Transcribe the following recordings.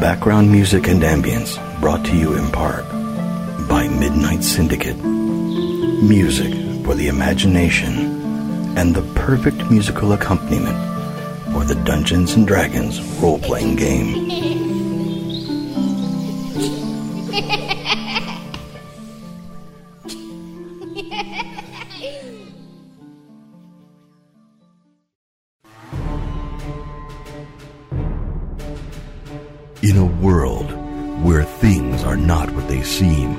Background music and ambience brought to you in part by Midnight Syndicate. Music for the imagination and the perfect musical accompaniment for the Dungeons and Dragons role playing game. In a world where things are not what they seem,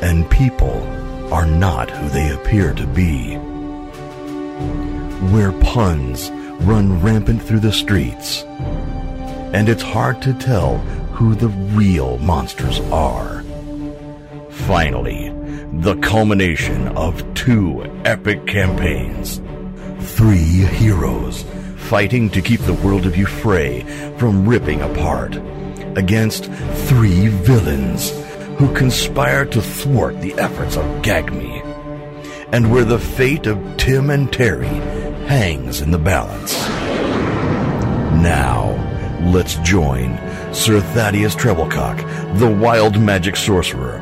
and people are not who they appear to be, where puns run rampant through the streets, and it's hard to tell who the real monsters are. Finally, the culmination of two epic campaigns. Three heroes fighting to keep the world of Euphrae from ripping apart against three villains who conspire to thwart the efforts of Gagme, and where the fate of Tim and Terry hangs in the balance. Now, let's join Sir Thaddeus Trebilcock, the wild magic sorcerer,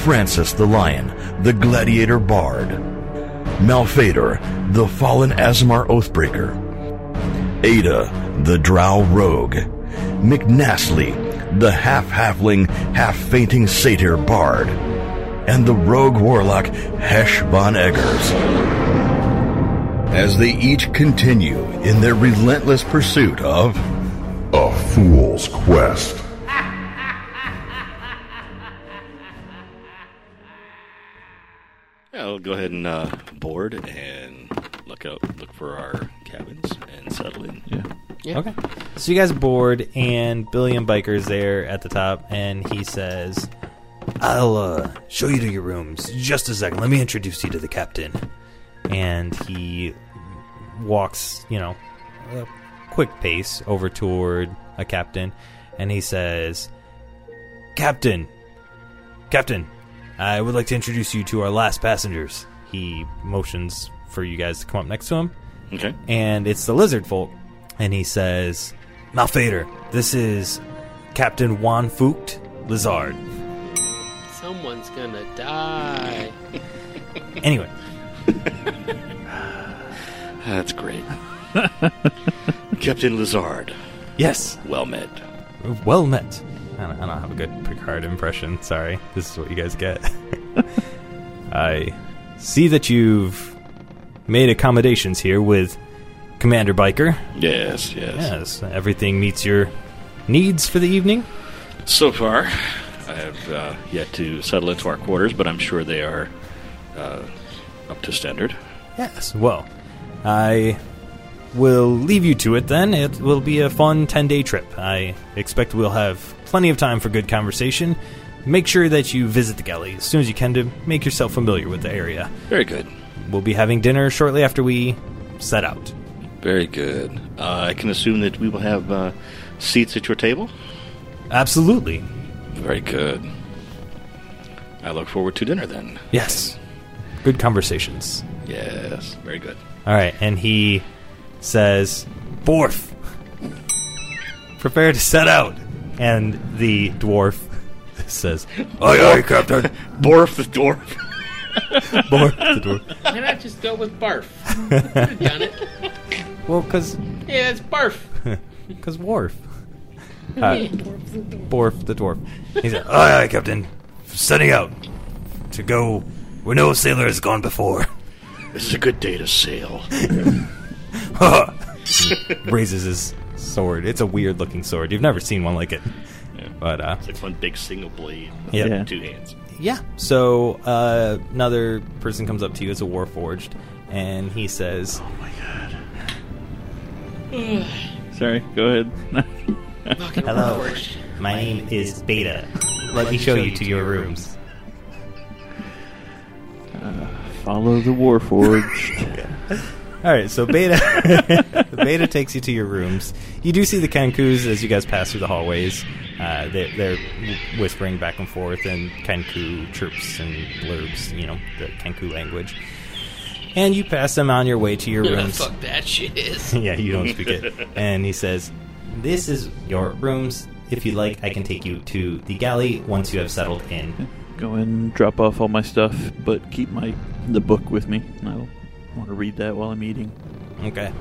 Francis the Lion, the gladiator bard, Malphaedor, the fallen Aasimar Oathbreaker, Ayda, the drow rogue, McNastly, the half-halfling, half-fainting satyr bard, and the rogue warlock Hesh von Eggars. As they each continue in their relentless pursuit of A Fool's Quest. I'll go ahead and uh, board and look out, look for our cabins and settle in. Yeah. Yeah. Okay. So you guys board, and Billion Biker's there at the top, and he says, "I'll uh, show you to your rooms. Just a second. Let me introduce you to the captain." And he walks, you know, a quick pace over toward a captain, and he says, "Captain, Captain, I would like to introduce you to our last passengers." He motions for you guys to come up next to him. Okay. And it's the lizard folk. And he says, Malphaedor, this is Captain Juan Fuked Lizard. Someone's gonna die. Anyway, That's great. Captain Lizard. yes, Well met. well met. I don't, I don't have a good Picard impression. Sorry. This is what you guys get. I see that you've made accommodations here with Commander Biker. Yes, yes. Yes, everything meets your needs for the evening. So far, I have uh, yet to settle into our quarters, but I'm sure they are uh, up to standard. Yes. Well, I will leave you to it then. It will be a fun 10 day trip. I expect we'll have plenty of time for good conversation. make sure that you visit the galley as soon as you can to make yourself familiar with the area. Very good. We'll be having dinner shortly after we set out. Very good. Uh, I can assume that we will have uh, seats at your table. Absolutely. Very good. I look forward to dinner then. Yes. Good conversations. Yes. Very good. All right, and he says, "Borf, prepare to set out." And the dwarf says, "Aye, aye, Captain." Borf the dwarf. Borf the dwarf. Why not just go with barf? Could've done it. Well, because Yeah, it's barf. because Worf. Uh, Borf the dwarf. He's said, "Aye, aye, Captain. Setting out to go where no sailor has gone before." This is a good day to sail. Raises his sword. It's a weird looking sword. You've never seen one like it. Yeah. But uh, It's like one big single blade. Yeah. Yeah. Two hands. Yeah. So uh, another person comes up to you. It's a Warforged, and he says, "Oh my god." Sorry, go ahead. "Hello, Warforged. my name is Beta. Let me show you to your rooms." Follow the Warforged. All right. So Beta, Beta takes you to your rooms. You do see the Kenkus as you guys pass through the hallways. Uh, they, they're whispering back and forth in Kenku chirps and blurbs. You know the Kenku language. And you pass them on your way to your rooms. fuck that shit is. yeah, you don't speak it. And he says, This is your rooms. If you'd like, I can take you to the galley once you have settled in. go and drop off all my stuff, but keep my the book with me. I want to read that while I'm eating. Okay.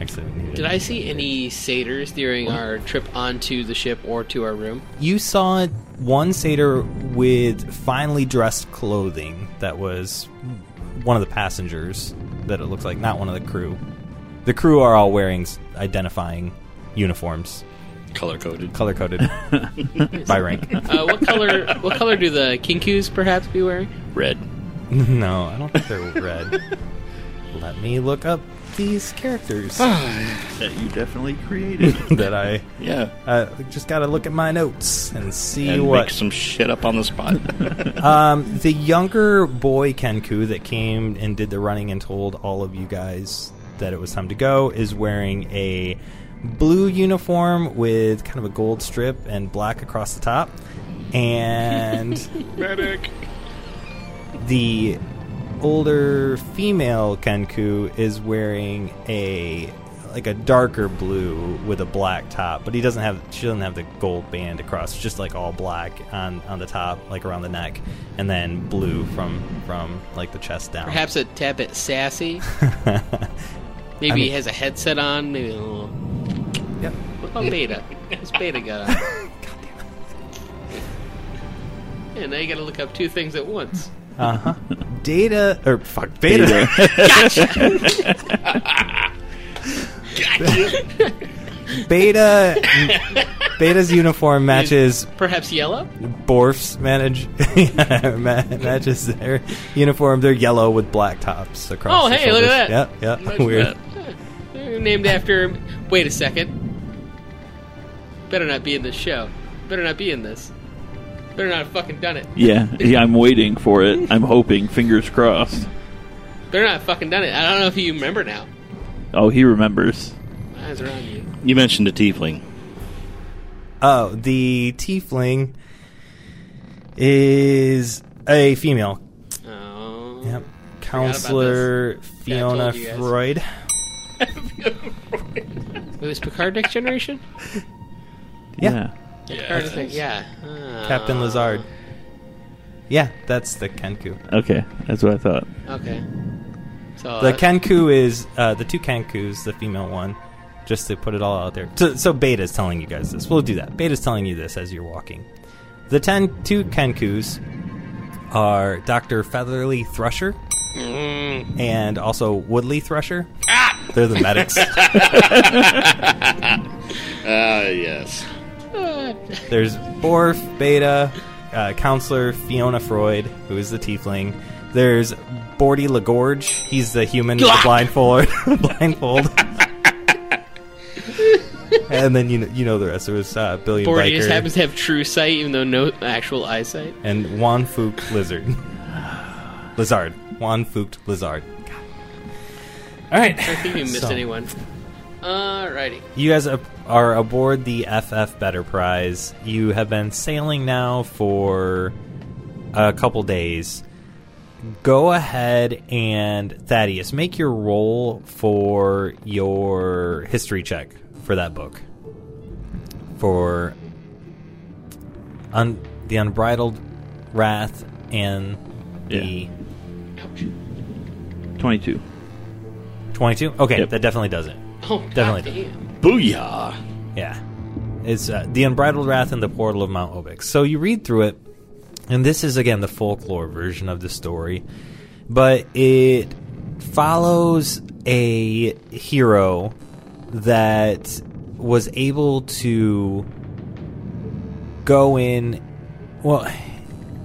Excellent. Did I see any satyrs during our trip onto the ship or to our room? You saw one satyr with finely dressed clothing that was one of the passengers, that it looks like, not one of the crew. The crew are all wearing identifying uniforms, Color coded. color coded by rank. Uh, what color? What color do the Kenkus perhaps be wearing? Red. No, I don't think they're red. Let me look up these characters That you definitely created. that I Yeah. uh, just got to look at my notes and see And what make some shit up on the spot. Um, the younger boy Kenku that came and did the running and told all of you guys that it was time to go is wearing a blue uniform with kind of a gold strip and black across the top. And Medic. The older female Kenku is wearing a like a darker blue with a black top, but he doesn't have she doesn't have the gold band across. It's just like all black on on the top, like around the neck, and then blue from from like the chest down. Perhaps a tad bit sassy. Maybe I mean- he has a headset on. Maybe a little. Yep. What about Beta? What's Beta got on? Yeah, now you got to look up two things at once. Uh huh. Data or fuck beta. Beta. Beta's uniform matches Perhaps yellow. Borf's manage yeah, ma- matches their uniform. They're yellow with black tops across. Oh, hey, look at that. Yeah, yeah. Imagine Weird. that. Named after. Wait a second. Better not be in this show. Better not be in this. Better not have fucking done it. yeah, yeah, I'm waiting for it. I'm hoping, fingers crossed. Better not have fucking done it. I don't know if you remember now. Oh, he remembers. My eyes are on you. You mentioned a tiefling. Oh, the tiefling is a female. Oh. Yep. Counselor Fiona told you. Freud. Wait, was Picard next generation? Yeah. Picard is next- yeah. Ah. Captain Lazard. Yeah, that's the Kenku. Okay, that's what I thought. Okay. So The uh, Kenku is uh, the two Kenkus, the female one. Just to put it all out there. So, so Beta's telling you guys this. We'll do that. Beta's telling you this as you're walking. The ten, two Kenkus are Dr. Featherly Thrusher mm, and also Woodley Thrusher. They're the medics. Ah, yes. There's Borf, Beta, uh, Counselor Fiona Freud, who is the Tiefling. There's Bordy Lagorge. He's the human with the blindfold. blindfold. and then you know, you know the rest. It was uh, Billion Bordy Biker just happens to have true sight, even though no actual eyesight. and Juan Lizard. Lizard. Juan Lizard. God. All right. I think you missed So- anyone. Alrighty. You guys are- are aboard the FF Betterprise. You have been sailing now for a couple days. Go ahead and Thaddeus, make your roll for your history check for that book. For un- the unbridled wrath and the 22. 22. Okay, Yep. that definitely does it. Oh, Definitely. goddamn. Booyah! Yeah. It's uh, The Unbridled Wrath and the Portal of Mount Obix. So you read through it, and this is, again, the folklore version of the story, but it follows a hero that was able to go in. Well,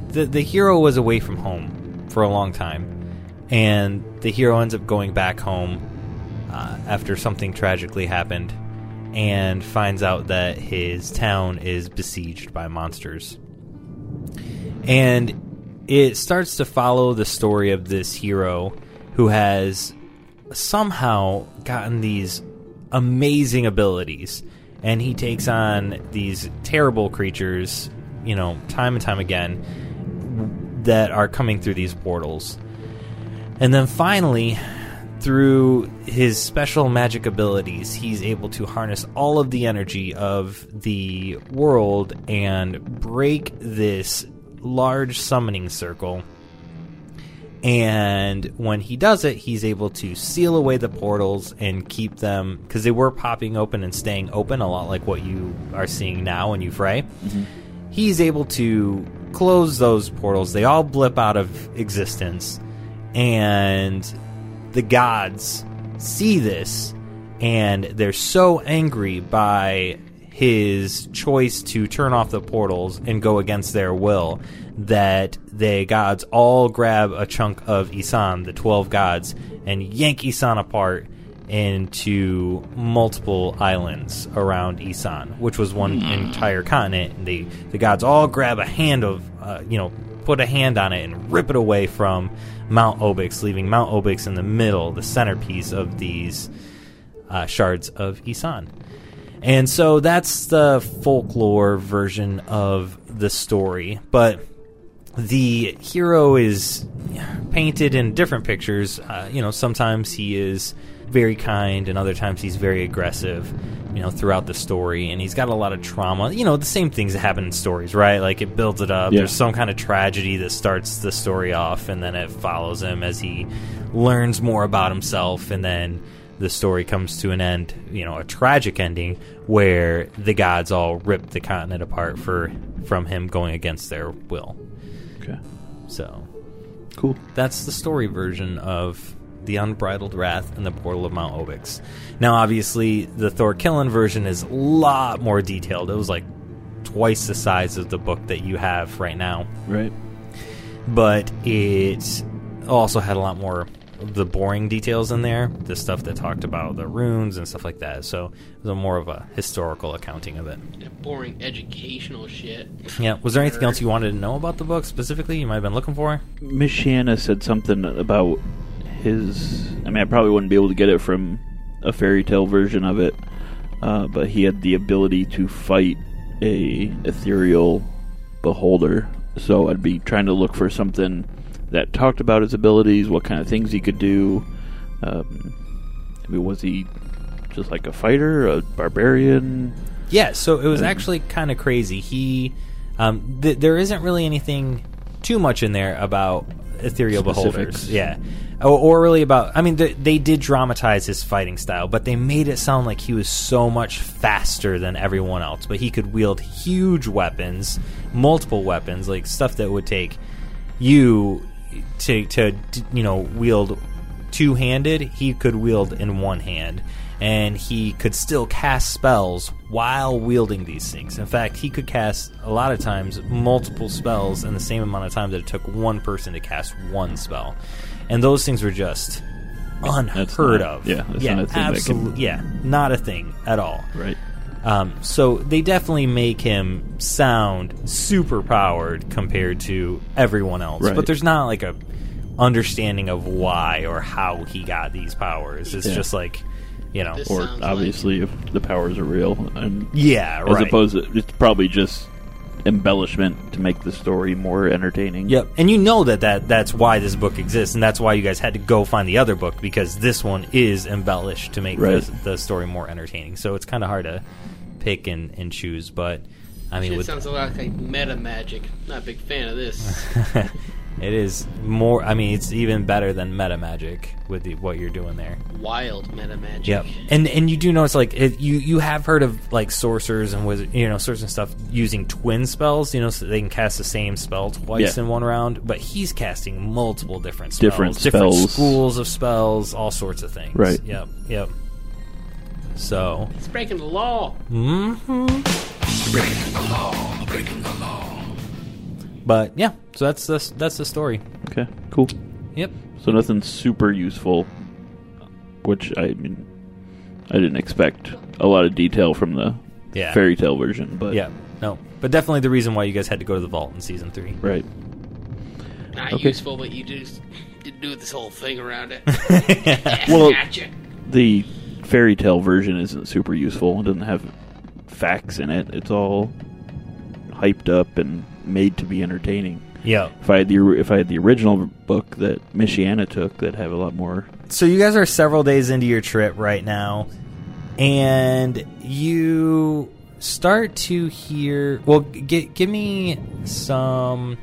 the, the hero was away from home for a long time, and the hero ends up going back home uh, after something tragically happened and finds out that his town is besieged by monsters. And it starts to follow the story of this hero who has somehow gotten these amazing abilities. And he takes on these terrible creatures, you know, time and time again, that are coming through these portals. And then finally, through his special magic abilities, he's able to harness all of the energy of the world and break this large summoning circle. And when he does it, he's able to seal away the portals and keep them because they were popping open and staying open, a lot like what you are seeing now when you fray. Mm-hmm. He's able to close those portals. They all blip out of existence. And the gods see this and they're so angry by his choice to turn off the portals and go against their will that the gods all grab a chunk of Isan, the 12 gods, and yank Isan apart into multiple islands around Isan, which was one entire continent. And they, the gods all grab a hand of, uh, you know, put a hand on it and rip it away from Mount Obix, leaving Mount Obix in the middle, the centerpiece of these uh, shards of Isan. And so that's the folklore version of the story. But the hero is painted in different pictures. Uh, you know, sometimes he is very kind, and other times he's very aggressive. You know, throughout the story, and he's got a lot of trauma. You know, the same things that happen in stories, right? Like it builds it up. Yeah. There's some kind of tragedy that starts the story off, and then it follows him as he learns more about himself, and then the story comes to an end. You know, a tragic ending where the gods all rip the continent apart for from him going against their will. Okay. So, cool. That's the story version of the Unbridled Wrath and the Portal of Mount Obix. Now, obviously, the Thor Killen version is a lot more detailed. It was like twice the size of the book that you have right now. Right. But it also had a lot more of the boring details in there, the stuff that talked about the runes and stuff like that. So it was a more of a historical accounting of it. That boring educational shit. Yeah. Was there anything else you wanted to know about the book specifically? You might have been looking for. Miss Shanna said something about his. I mean, I probably wouldn't be able to get it from a fairy tale version of it, uh, but he had the ability to fight a ethereal beholder. So I'd be trying to look for something that talked about his abilities, what kind of things he could do. Um, I mean, was he just like a fighter, a barbarian? Yeah, so it was Um, actually kind of crazy. He, um, th- there isn't really anything too much in there about ethereal beholders. Yeah, or, or really about. I mean, th- they did dramatize his fighting style, but they made it sound like he was so much faster than everyone else. But he could wield huge weapons, multiple weapons, like stuff that would take you to to you know wield two handed. He could wield in one hand, and he could still cast spells while wielding these things. In fact, he could cast a lot of times multiple spells in the same amount of time that it took one person to cast one spell, and those things were just unheard not- of. yeah, that's yeah, not a thing that can- absolutely. Yeah, not a thing at all. Right. Um, so they definitely make him sound super powered compared to everyone else. Right. But there's not like a understanding of why or how he got these powers. It's Yeah. just like, you know, This or sounds obviously if the powers are real, and Yeah, right. as right. opposed to it's probably just embellishment to make the story more entertaining. Yep, and you know that, that that's why this book exists, and that's why you guys had to go find the other book because this one is embellished to make Right. the, the story more entertaining. So it's kind of hard to pick and, and choose. But I mean, Shit with, sounds a lot like meta magic. Not a big fan of this. it is more. I mean, it's even better than meta magic with the, what you're doing there. Wild meta magic. Yep, and and you do notice like it, you you have heard of like sorcerers and wizard, you know, sorcerers and stuff using twin spells, you know, so they can cast the same spell twice Yeah. in one round. But he's casting multiple different spells, Different different schools of spells, all sorts of things. Right. Yep. Yep. So. It's breaking the law. Mm hmm But yeah, so that's the that's the story. Okay. Cool. Yep. So nothing super useful, which I mean, I didn't expect a lot of detail from the Yeah. fairy tale version, but Yeah. No. But definitely the reason why you guys had to go to the vault in season three. right. Not Okay. useful, but you just did do this whole thing around it. Well, gotcha. the fairy tale version isn't super useful. It doesn't have facts in it. It's all hyped up and made to be entertaining. Yeah. If I had the if I had the original book that Michiana took, that have a lot more. So you guys are several days into your trip right now, and you start to hear. Well, g- give me some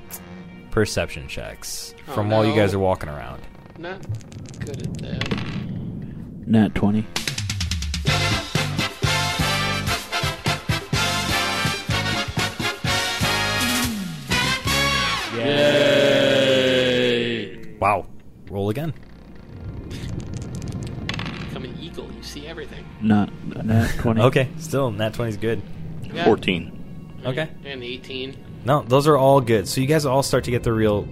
perception checks Oh, from while you guys are walking around. Not good at that. Nat twenty. Wow. Roll again. Become an eagle. You see everything. Not nat twenty. Okay, still nat twenty is good. Yeah. 14. Okay. And 18. No, those are all good. So you guys all start to get the real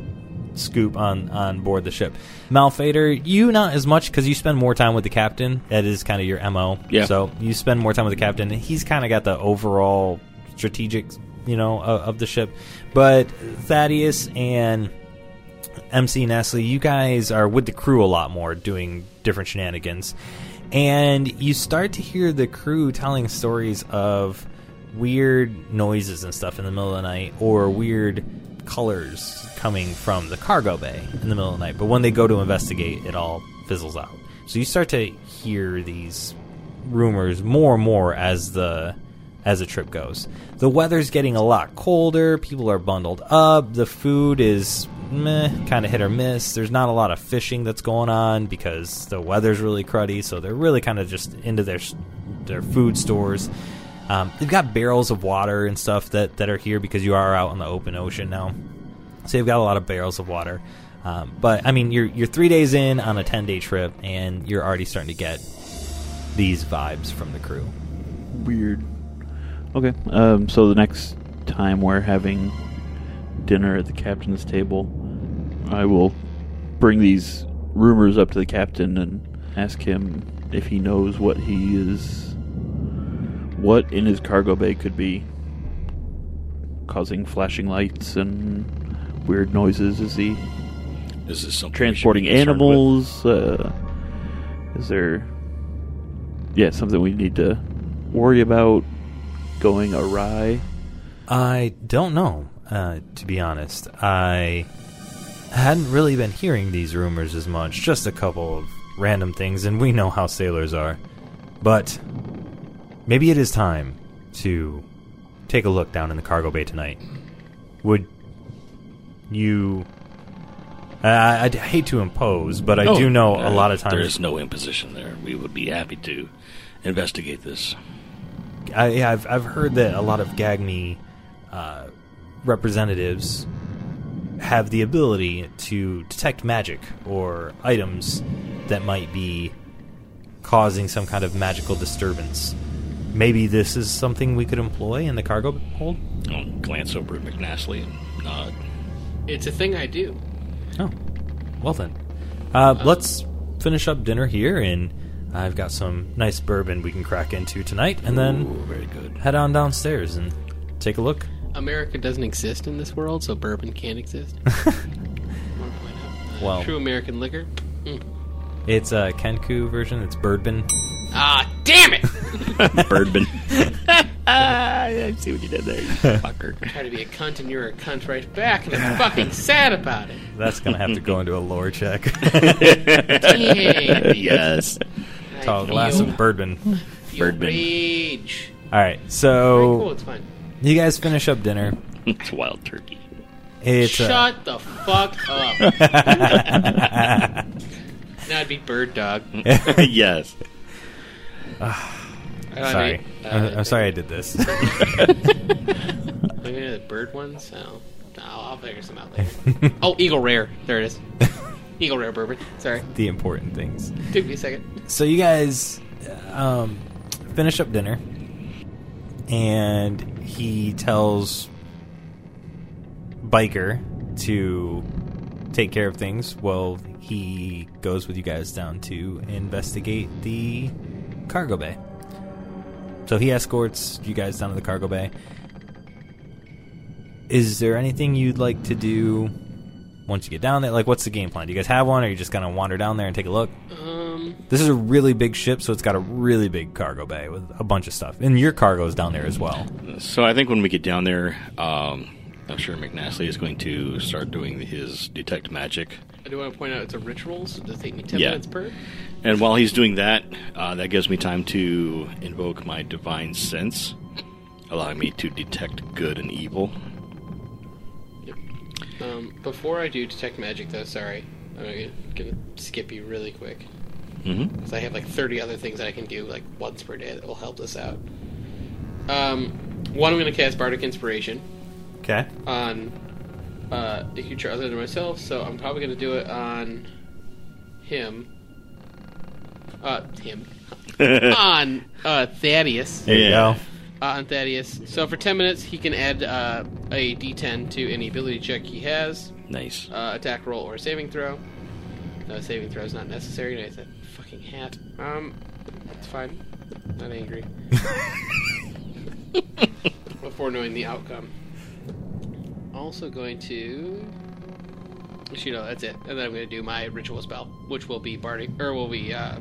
scoop on on board the ship. Malphaedor, you not as much because you spend more time with the captain. That is kind of your mo. Yeah. So you spend more time with the captain. He's kind of got the overall strategic, you know, of, of the ship. But Thaddeus and McNastly, you guys are with the crew a lot more, doing different shenanigans, and you start to hear the crew telling stories of weird noises and stuff in the middle of the night, or weird colors coming from the cargo bay in the middle of the night. But when they go to investigate, it all fizzles out. So you start to hear these rumors more and more as the as the trip goes. The weather's getting a lot colder. People are bundled up. The food is kind of hit or miss. There's not a lot of fishing that's going on because the weather's really cruddy. So they're really kind of just into their their food stores. Um, they've got barrels of water and stuff that, that are here because you are out on the open ocean now. So you've got a lot of barrels of water. Um, but I mean, you're you're three days in on a ten day trip, and you're already starting to get these vibes from the crew. Weird. Okay. Um, so the next time we're having dinner at the captain's table, I will bring these rumors up to the captain and ask him if he knows what he is. What in his cargo bay could be causing flashing lights and weird noises? Is he Is this something transporting be concerned with? animals? Uh, is there, yeah, something we need to worry about going awry? I don't know, uh, to be honest. I hadn't really been hearing these rumors as much, just a couple of random things, and we know how sailors are. But maybe it is time to take a look down in the cargo bay tonight. Would you. I, I'd hate to impose, but I Oh, do know a uh, lot of times. There is no imposition there. We would be happy to investigate this. I, yeah, I've I've heard that a lot of Gagme uh, representatives have the ability to detect magic or items that might be causing some kind of magical disturbance. Maybe this is something we could employ in the cargo hold. I'll glance over at McNastly and nod. It's a thing I do. Oh, well then, uh, let's finish up dinner here, and I've got some nice bourbon we can crack into tonight, and then very good. head on downstairs and take a look. America doesn't exist in this world, so bourbon can't exist. Well, True American liquor. Mm. it's a Kenku version. It's bourbon. Ah, damn it! Birdman. I see what you did there, you fucker. Try to be a cunt and you're a cunt right back, and I'm fucking sad about it. That's gonna have to go into a lore check. Damn. yes. Tall glass of bourbon. Feel Birdman. rage. All right, Very so cool, it's fine. you guys finish up dinner. It's wild turkey. It's uh, Shut the fuck up. now I'd be bird dog. yes. I sorry. mean, I'm, uh, I'm sorry I did this. Maybe the bird one, so I'll, I'll figure some out later. oh, Eagle Rare. There it is. Eagle Rare bourbon. Sorry. the important things. Took me a second. So you guys um, finish up dinner, and he tells Biker to take care of things while he goes with you guys down to investigate the cargo bay. So he escorts you guys down to the cargo bay. Is there anything you'd like to do once you get down there? Like, what's the game plan? Do you guys have one, or are you just gonna wander down there and take a look? Um, This is a really big ship, so it's got a really big cargo bay with a bunch of stuff, and your cargo is down there as well. So I think when we get down there, um, I'm sure McNasty is going to start doing his detect magic. I do want to point out it's a ritual, so does it take me 10 Yeah. minutes per? And while he's doing that, uh, that gives me time to invoke my divine sense, allowing me to detect good and evil. Um, before I do detect magic, though, sorry, I'm gonna, gonna skip you really quick Mm-hmm. because I have like 30 other things that I can do like once per day that will help this out. Um, one, I'm gonna cast Bardic Inspiration Okay. on uh, a creature other than myself, so I'm probably gonna do it on him. Uh, him. on uh, Thaddeus. There you go. Uh, on Thaddeus. So for 10 minutes, he can add uh, a d10 to any ability check he has. Nice. Uh, attack roll or saving throw. No, saving throw is not necessary. Nice, that fucking hat. Um, it's fine. Not angry. Before knowing the outcome. Also going to. Actually, no, that's it. And then I'm going to do my ritual spell, which will be bardic, or will be uh,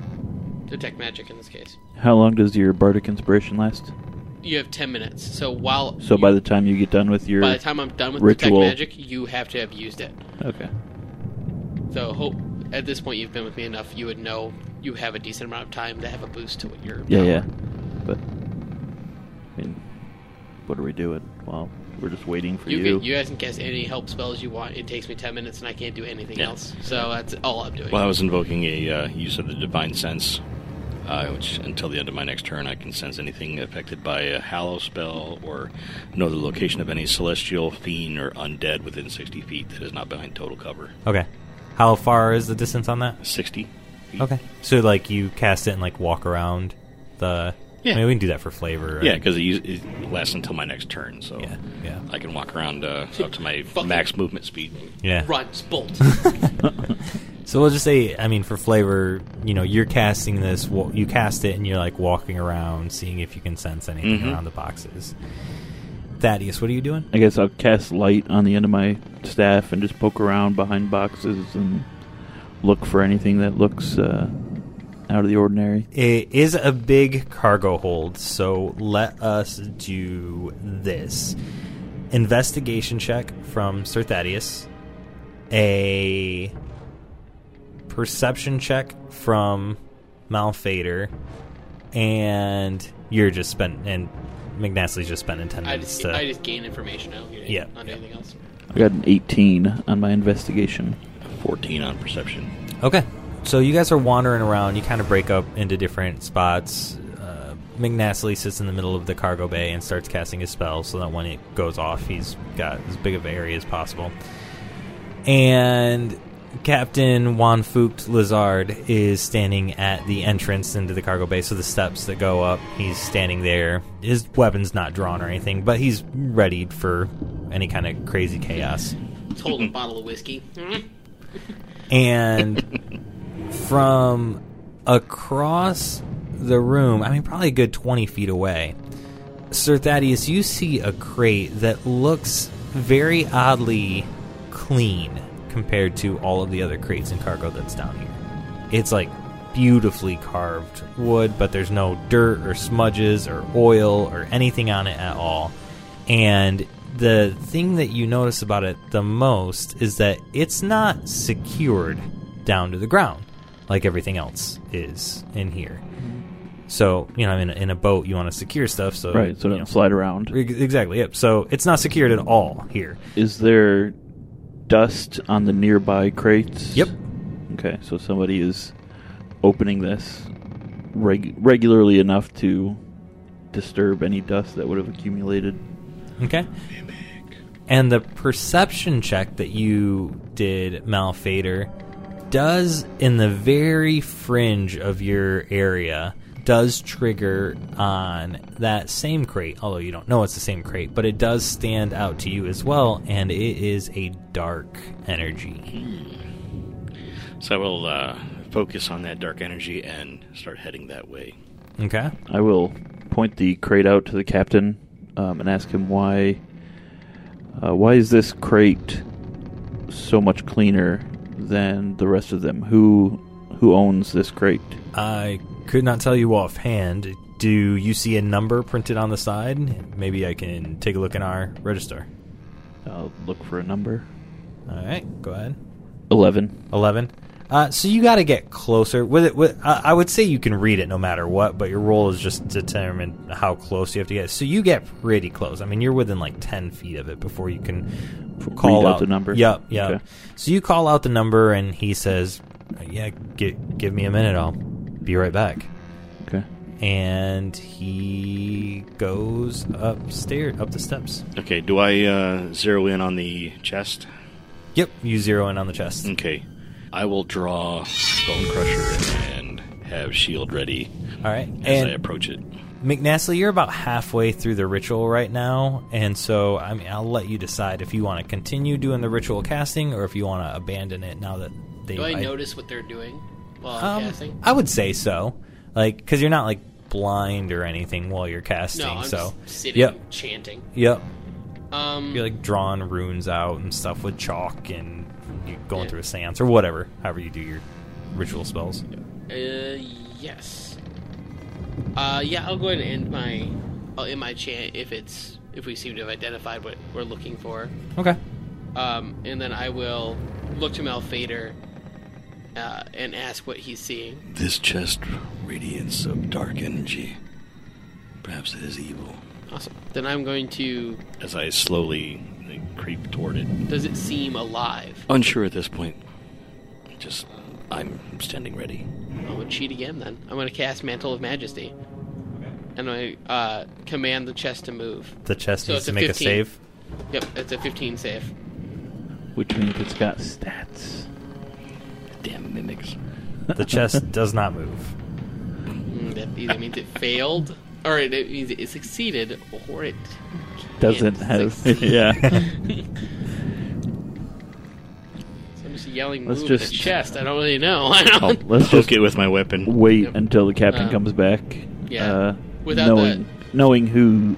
detect magic in this case. How long does your bardic inspiration last? You have 10 minutes. So while So by the time you get done with your by the time I'm done with ritual, detect magic, you have to have used it. okay, So hope at this point you've been with me enough, you would know you have a decent amount of time to have a boost to what you're. yeah, yeah, but I mean, what are we doing? Well, we're just waiting for You, you. Can, you guys can cast any help spells you want. It takes me ten minutes, and I can't do anything Yeah. else. So that's all I'm doing. Well, I was invoking a uh, use of the divine sense, uh, which until the end of my next turn, I can sense anything affected by a hallow spell or know the location of any celestial fiend or undead within 60 feet that is not behind total cover. Okay. How far is the distance on that? 60. Feet. Okay. So like you cast it and like walk around the. Yeah. I mean, we can do that for flavor. Yeah, because it, us- it lasts until my next turn, so Yeah, yeah. I can walk around uh, up to my max movement speed. Yeah. Run, bolt. So we'll just say, I mean, for flavor, you know, you're casting this. You cast it, and you're like walking around, seeing if you can sense anything Mhm. around the boxes. Thaddeus, what are you doing? I guess I'll cast light on the end of my staff and just poke around behind boxes and look for anything that looks uh, out of the ordinary. It is a big cargo hold, so let us do this. Investigation check from Sir Thaddeus. A perception check from Malphaedor. And you're just spent and McNastly's just spending ten I minutes just, to I just gain information. out don't get Yeah. on anything else. I got an 18 on my investigation. 14 on perception. Okay. So you guys are wandering around. You kind of break up into different spots. Uh, sits in the middle of the cargo bay and starts casting his spell so that when it goes off, he's got as big of an area as possible. And Captain Juan Fuked Lazard is standing at the entrance into the cargo bay, so the steps that go up, he's standing there. His weapon's not drawn or anything, but he's readied for any kind of crazy chaos. He's holding a bottle of whiskey. And from across the room, I mean, probably a good 20 feet away, Sir Thaddeus, you see a crate that looks very oddly clean compared to all of the other crates and cargo that's down here. It's like beautifully carved wood, but there's no dirt or smudges or oil or anything on it at all. And the thing that you notice about it the most is that it's not secured down to the ground like everything else is in here. So, you know, in a, in a boat, you want to secure stuff. So, Right, so it you doesn't slide around. Exactly. Yep. So it's not secured at all here. Is there dust on the nearby crates? Yep. Okay, so somebody is opening this reg- regularly enough to disturb any dust that would have accumulated. Okay. And the perception check that you did, Malphaedor, does in the very fringe of your area does trigger on that same crate, although you don't know it's the same crate, but it does stand out to you as well, and it is a dark energy. So I will uh, focus on that dark energy and start heading that way. Okay. I will point the crate out to the captain um, and ask him why. Uh, why is this crate so much cleaner than the rest of them? Who who owns this crate? I could not tell you offhand. Do you see a number printed on the side? Maybe I can take a look in our register. I'll look for a number. All right, go ahead. Eleven. Eleven. Uh, so you got to get closer with it. With, uh, I would say you can read it no matter what, but your roll is just determine how close you have to get. So you get pretty close. I mean, you're within like ten feet of it before you can call Read out out the number? Yep, yep. Okay. So you call out the number, and he says, "Yeah, gi- give me a minute. I'll be right back." Okay. And he goes upstairs, up the steps. Okay, do I uh, zero in on the chest? Yep, you zero in on the chest. Okay. I will draw Bone Crusher and have shield ready All right, as and I approach it. McNasty, you're about halfway through the ritual right now, and so I mean, I'll let you decide if you want to continue doing the ritual casting or if you want to abandon it now that they. Do I I- notice what they're doing while I'm Um, casting? I would say so, like because you're not like blind or anything while you're casting. No, I'm so just sitting yep, chanting. yep. Um, You're like drawing runes out and stuff with chalk, and you going through a seance or whatever. However you do your ritual spells. Uh, yes. Uh, yeah, I'll go ahead and end my, I'll end my chant if it's if we seem to have identified what we're looking for. Okay. Um, and then I will look to Malphaedor, uh, and ask what he's seeing. This chest radiance of dark energy. Perhaps it is evil. Awesome. Then I'm going to. As I slowly like, creep toward it. Does it seem alive? Unsure at this point. Just, I'm standing ready. I'm gonna cheat again. Then I'm gonna cast Mantle of Majesty, and I uh, command the chest to move. The chest So needs it's to a make a 15. save. Yep, it's a 15 save. Which means it's got stats. Damn mimics. The chest does not move. Mm, that either means it failed, or it, it means it succeeded, or it Doesn't can't have. yeah. So I'm just yelling Let's move at just- the chest. I don't really know. I don't. I'll Let's poke just it with my weapon. wait Yep. until the captain Uh, comes back. yeah. Uh, Without knowing knowing who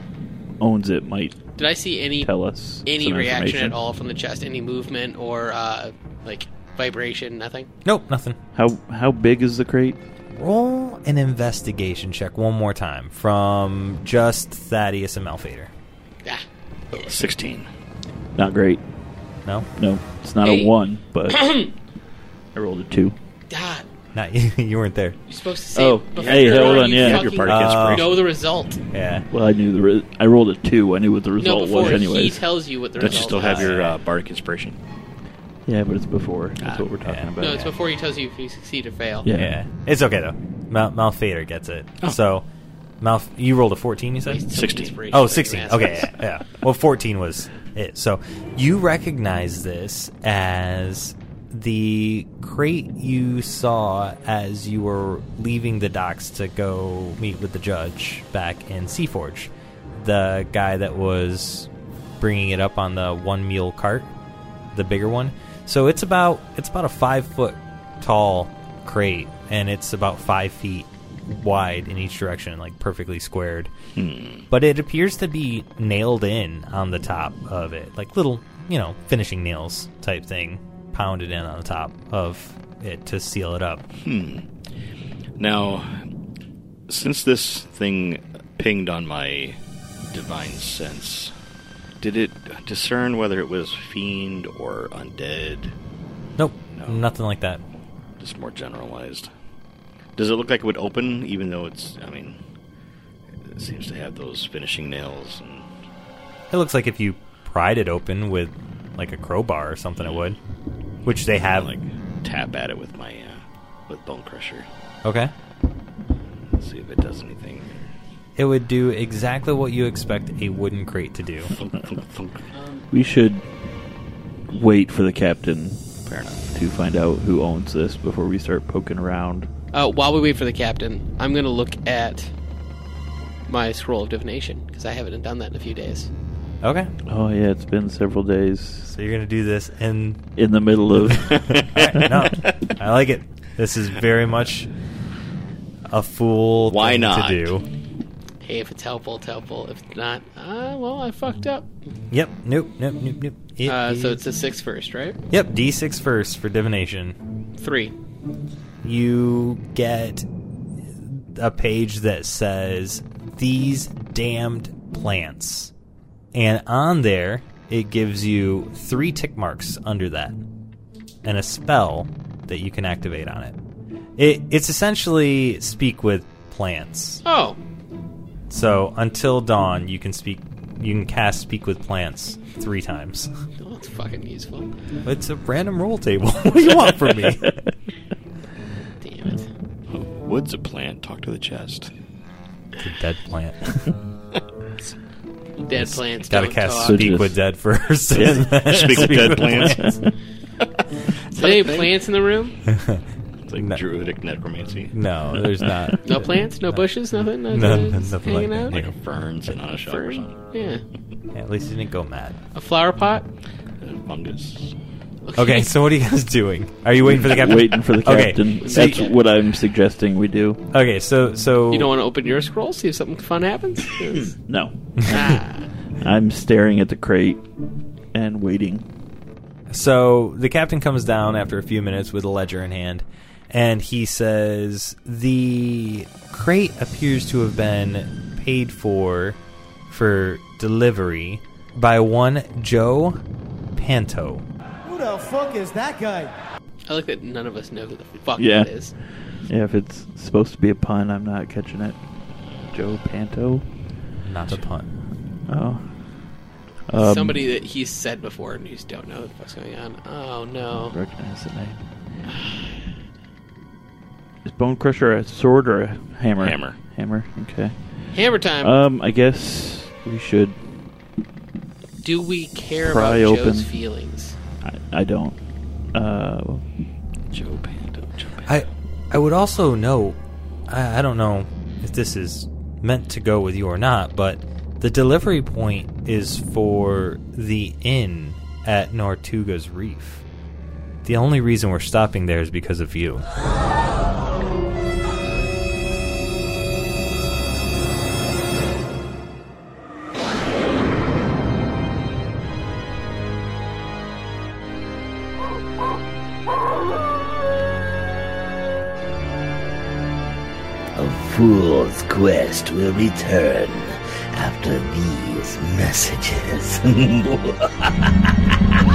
owns it might Did I see any tell us any reaction at all from the chest? Any movement or uh, like vibration? Nothing. Nope, nothing. How how big is the crate? Roll an investigation check one more time from just Thaddeus and Malphaedor. Ah, 16. Not great. No, No, it's not Hey. a one, but I rolled a two. God, not you weren't there. you're supposed to say. Oh, before hey, hold on, you yeah. fucking Your bardic Uh, inspiration. know the result. Yeah, Well, I knew the re- I rolled a two. I knew what the No, result before was, Anyway, he tells you what the Don't you result still have is. your uh, bardic inspiration? Yeah, but it's before. That's ah, what we're talking yeah. about. No, it's before he tells you if you succeed or fail. Yeah. yeah. It's okay though. Mal- Malphaedor gets it. Oh. So, Malf, you rolled a fourteen. You said. Waste some 16. inspiration Oh, for 16. your Okay, yeah, yeah. Well, 14 was it. So you recognize this as the crate you saw as you were leaving the docks to go meet with the judge back in Seaforge. The guy that was bringing it up on the one mule cart, the bigger one. So it's about it's about a five foot tall crate, and it's about five feet wide in each direction, like perfectly squared. Hmm. But it appears to be nailed in on the top of it, like little, you know, finishing nails type thing, pounded in on the top of it to seal it up. Hmm. Now, since this thing pinged on my divine sense, did it discern whether it was fiend or undead? Nope, nothing like that. Just more generalized. Does it look like it would open, even though it's? I mean, it seems to have those finishing nails. And It looks like if you pried it open with like a crowbar or something, it would. Which they have. like tap at it with my uh, with bone crusher. Okay. Let's see if it does anything. It would do exactly what you expect a wooden crate to do. We should wait for the captain Fair enough. to find out who owns this before we start poking around. Uh, while we wait for the captain, I'm going to look at my scroll of divination because I haven't done that in a few days. Okay. Oh yeah, it's been several days So you're gonna do this in in the middle of. Alright, no, I like it. This is very much a fool Why thing not? to do. Hey, if it's helpful, it's helpful. If it's not, uh, well, I fucked up. Yep. Nope. Nope. Nope. Nope. It Uh, so is- it's a six first, right? Yep. D6 first for divination. Three. You get a page that says these damned plants, and on there it gives you three tick marks under that, and a spell that you can activate on it. It it's essentially speak with plants. Oh, So until dawn, you can speak. You can cast speak with plants three times. that's fucking useful. It's a random roll table. what do you want from me? Damn it. Wood's a plant. Talk to the chest. It's a dead plant. Dead plants. Gotta don't cast talk. speak just- with dead first. and then Speak with dead plants. Is there any plants in the room? It's like No. druidic necromancy. no, there's not. No plants? No bushes? Nothing? No, Nothing, no, just nothing like hanging that. out? Like a fern sitting on a shelf or something. Fern? Yeah. Yeah, at least you didn't go mad. A flower pot? Uh, fungus. Okay, so what are you guys doing? Are you waiting for the captain? Waiting for the Okay, captain. so That's you- what I'm suggesting we do. Okay, so so You don't want to open your scroll, see if something fun happens? No, ah. I'm staring at the crate and waiting. So the captain comes down after a few minutes with a ledger in hand, and he says the crate appears to have been paid for for delivery by one Joe Panto. Who the fuck is that guy? I like that none of us know who the fuck Yeah. that is. Yeah, if it's supposed to be a pun, I'm not catching it. Joe Panto. Not a pun. Oh. Um, Somebody that he's said before and you just don't know what the fuck's going on. Oh no. recognize the name. Is Bone Crusher a sword or a hammer? Hammer. Hammer. Okay. Hammer time. Um, I guess we should. Do we care pry about open. Joe's feelings? I, I don't. Uh, well, Joe Panto. Joe Panto. I I would also know. I, I don't know if this is meant to go with you or not, but the delivery point is for the inn at Nortuga's Reef. The only reason we're stopping there is because of you. A fool's quest will return after these messages.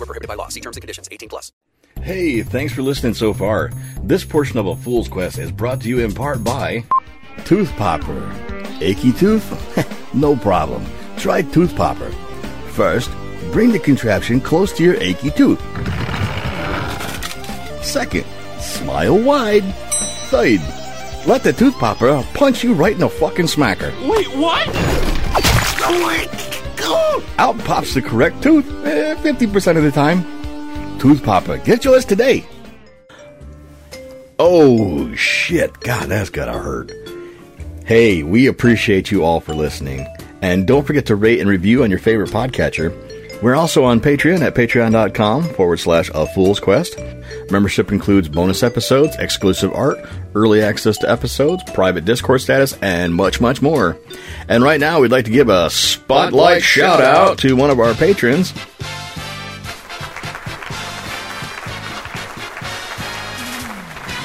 Group. Void were prohibited by law. See terms and conditions. 18 plus. Hey, thanks for listening so far. This portion of A Fool's Quest is brought to you in part by Tooth Popper. Achy tooth? No problem. Try Tooth Popper. First, bring the contraption close to your achy tooth. Second, smile wide. Third, let the Tooth Popper punch you right in the fucking smacker. Wait, what? Out pops the correct tooth eh, 50% of the time. Tooth Popper, get yours today. Oh, shit. God, that's gotta hurt. Hey, we appreciate you all for listening. And don't forget to rate and review on your favorite podcatcher. We're also on Patreon at patreon.com forward slash a fool's quest. Membership includes bonus episodes, exclusive art, early access to episodes, private Discord status, and much, much more. And right now, we'd like to give a spotlight shout out to one of our patrons.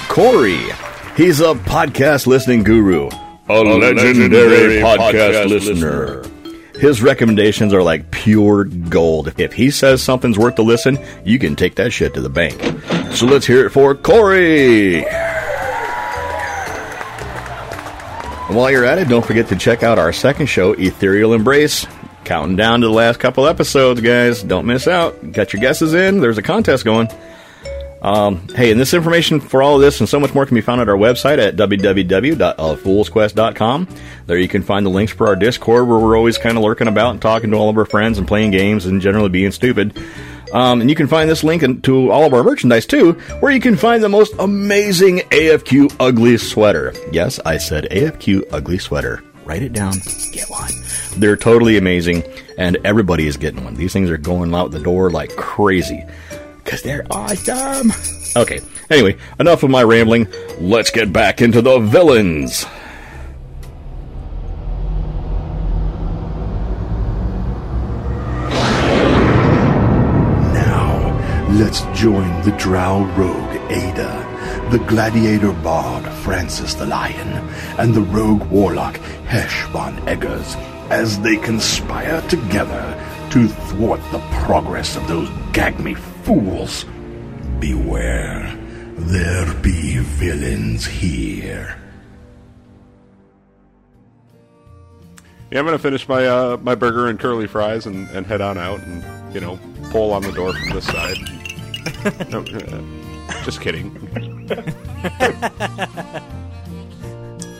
Corey. He's a podcast listening guru, a, legendary, podcast, listener. His recommendations are like pure gold. If he says something's worth the listen, you can take that shit to the bank. So let's hear it for Corey. And while you're at it, don't forget to check out our second show, Ethereal Embrace. Counting down to the last couple episodes, guys. Don't miss out. Got your guesses in. There's a contest going. Um, hey, and this information for all of this and so much more can be found at our website at www.foolsquest.com. There you can find the links for our Discord where we're always kind of lurking about and talking to all of our friends and playing games and generally being stupid. Um, and you can find this link in- to all of our merchandise too, where you can find the most amazing AFQ ugly sweater. Yes, I said AFQ ugly sweater. Write it down. Get one. They're totally amazing, and everybody is getting one. These things are going out the door like crazy because they're awesome. Okay, anyway, enough of my rambling. Let's get back into the villains. Now, let's join the drow rogue Ayda, the gladiator bard Francis the Lion, and the rogue warlock Hesh von Eggars as they conspire together to thwart the progress of those gagme fools. Beware, there be villains here. Yeah, I'm gonna finish my uh, my burger and curly fries and, and head on out and you know pull on the door from this side. no, uh, just kidding.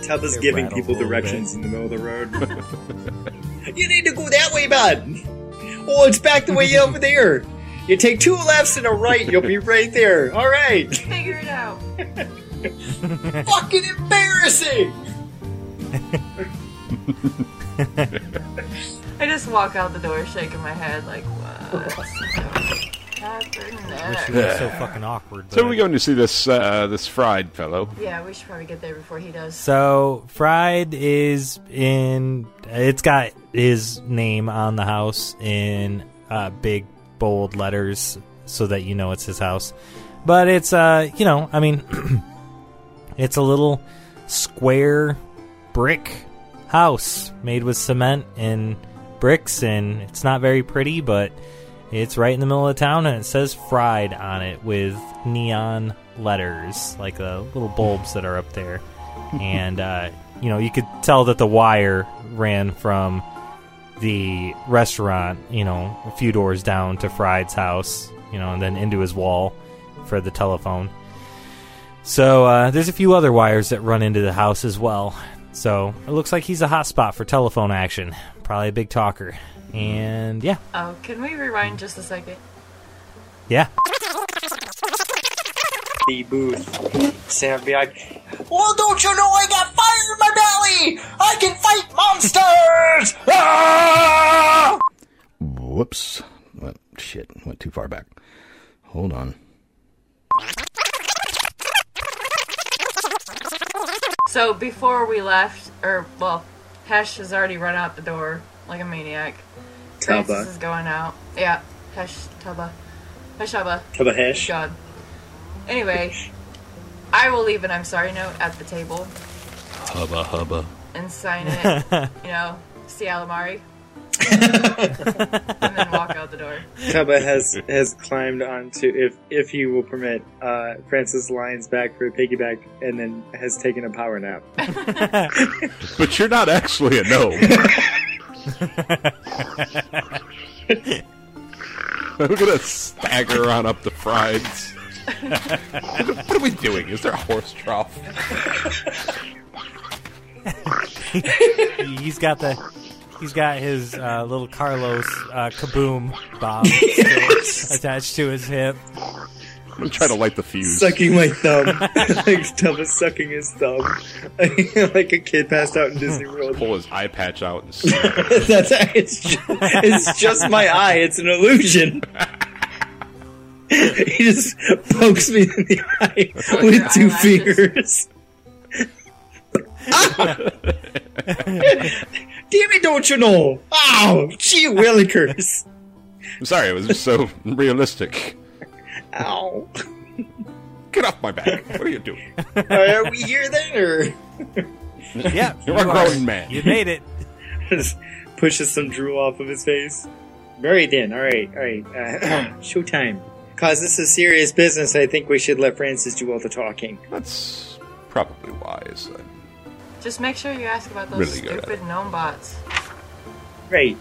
Tubba's They're giving people a little directions in the middle of the road. you need to go that way, bud. Oh, it's back the way over there. You take two lefts and a right, you'll be right there. All right. Figure it out. Fucking embarrassing. I just walk out the door shaking my head like, what? happened Wish next? so fucking awkward. So we're going to see this uh, this fried fellow. Yeah, we should probably get there before he does. So Fried is in. It's got his name on the house in uh, big bold letters, so that you know it's his house. But it's uh, you know, I mean, it's a little square brick house made with cement and bricks, and it's not very pretty, but it's right in the middle of the town, and it says Fried on it with neon letters, like the little bulbs that are up there. and uh, you know, you could tell that the wire ran from the restaurant, you know, a few doors down to Fried's house, you know, and then into his wall for the telephone. So uh, there's a few other wires that run into the house as well. So it looks like he's a hot spot for telephone action. Probably a big talker. And yeah, Oh, can we rewind just a second? yeah. The booth. Stand behind. Well, don't you know I got fire in my belly? I can fight monsters! Ah! Whoops. What, shit. Went too far back. Hold on. So before we left, or well, Hesh has already run out the door like a maniac. Tubba. Francis is going out. Yeah, Hesh Tubba, Hesh Tubba. Tubba Hesh. God. Anyway, I will leave an I'm sorry note at the table Hubba hubba. and sign it. you know, see Alamari, and then walk out the door. Tubba has has climbed onto, if if you will permit, uh, Francis Lion's back for a piggyback, and then has taken a power nap. But you're not actually a gnome. I'm gonna stagger on up the fries. what are we doing? Is there a horse trough? he's got the he's got his uh, little Carlos uh, kaboom bomb still attached to his hip. I'm gonna try to light the fuse. Sucking my thumb. like Tubba's sucking his thumb. like a kid passed out in Disney World. Pull his eye patch out and snap. That's it's just, it's just my eye. It's an illusion. He just pokes me in the eye with two fingers. Ah! Damn it! Don't you know? Ow! Gee willikers! I'm sorry, it was just so realistic. Ow! Get off my back! What are you doing? Are we here then, or Yeah, You're a you grown man. You made it. just pushes some drool off of his face? Very thin. All right, all right. Uh, showtime. Cause this is serious business. I think we should let Francis do all the talking. That's probably wise. Just make sure you ask about those Really good at stupid gnome bots. Right.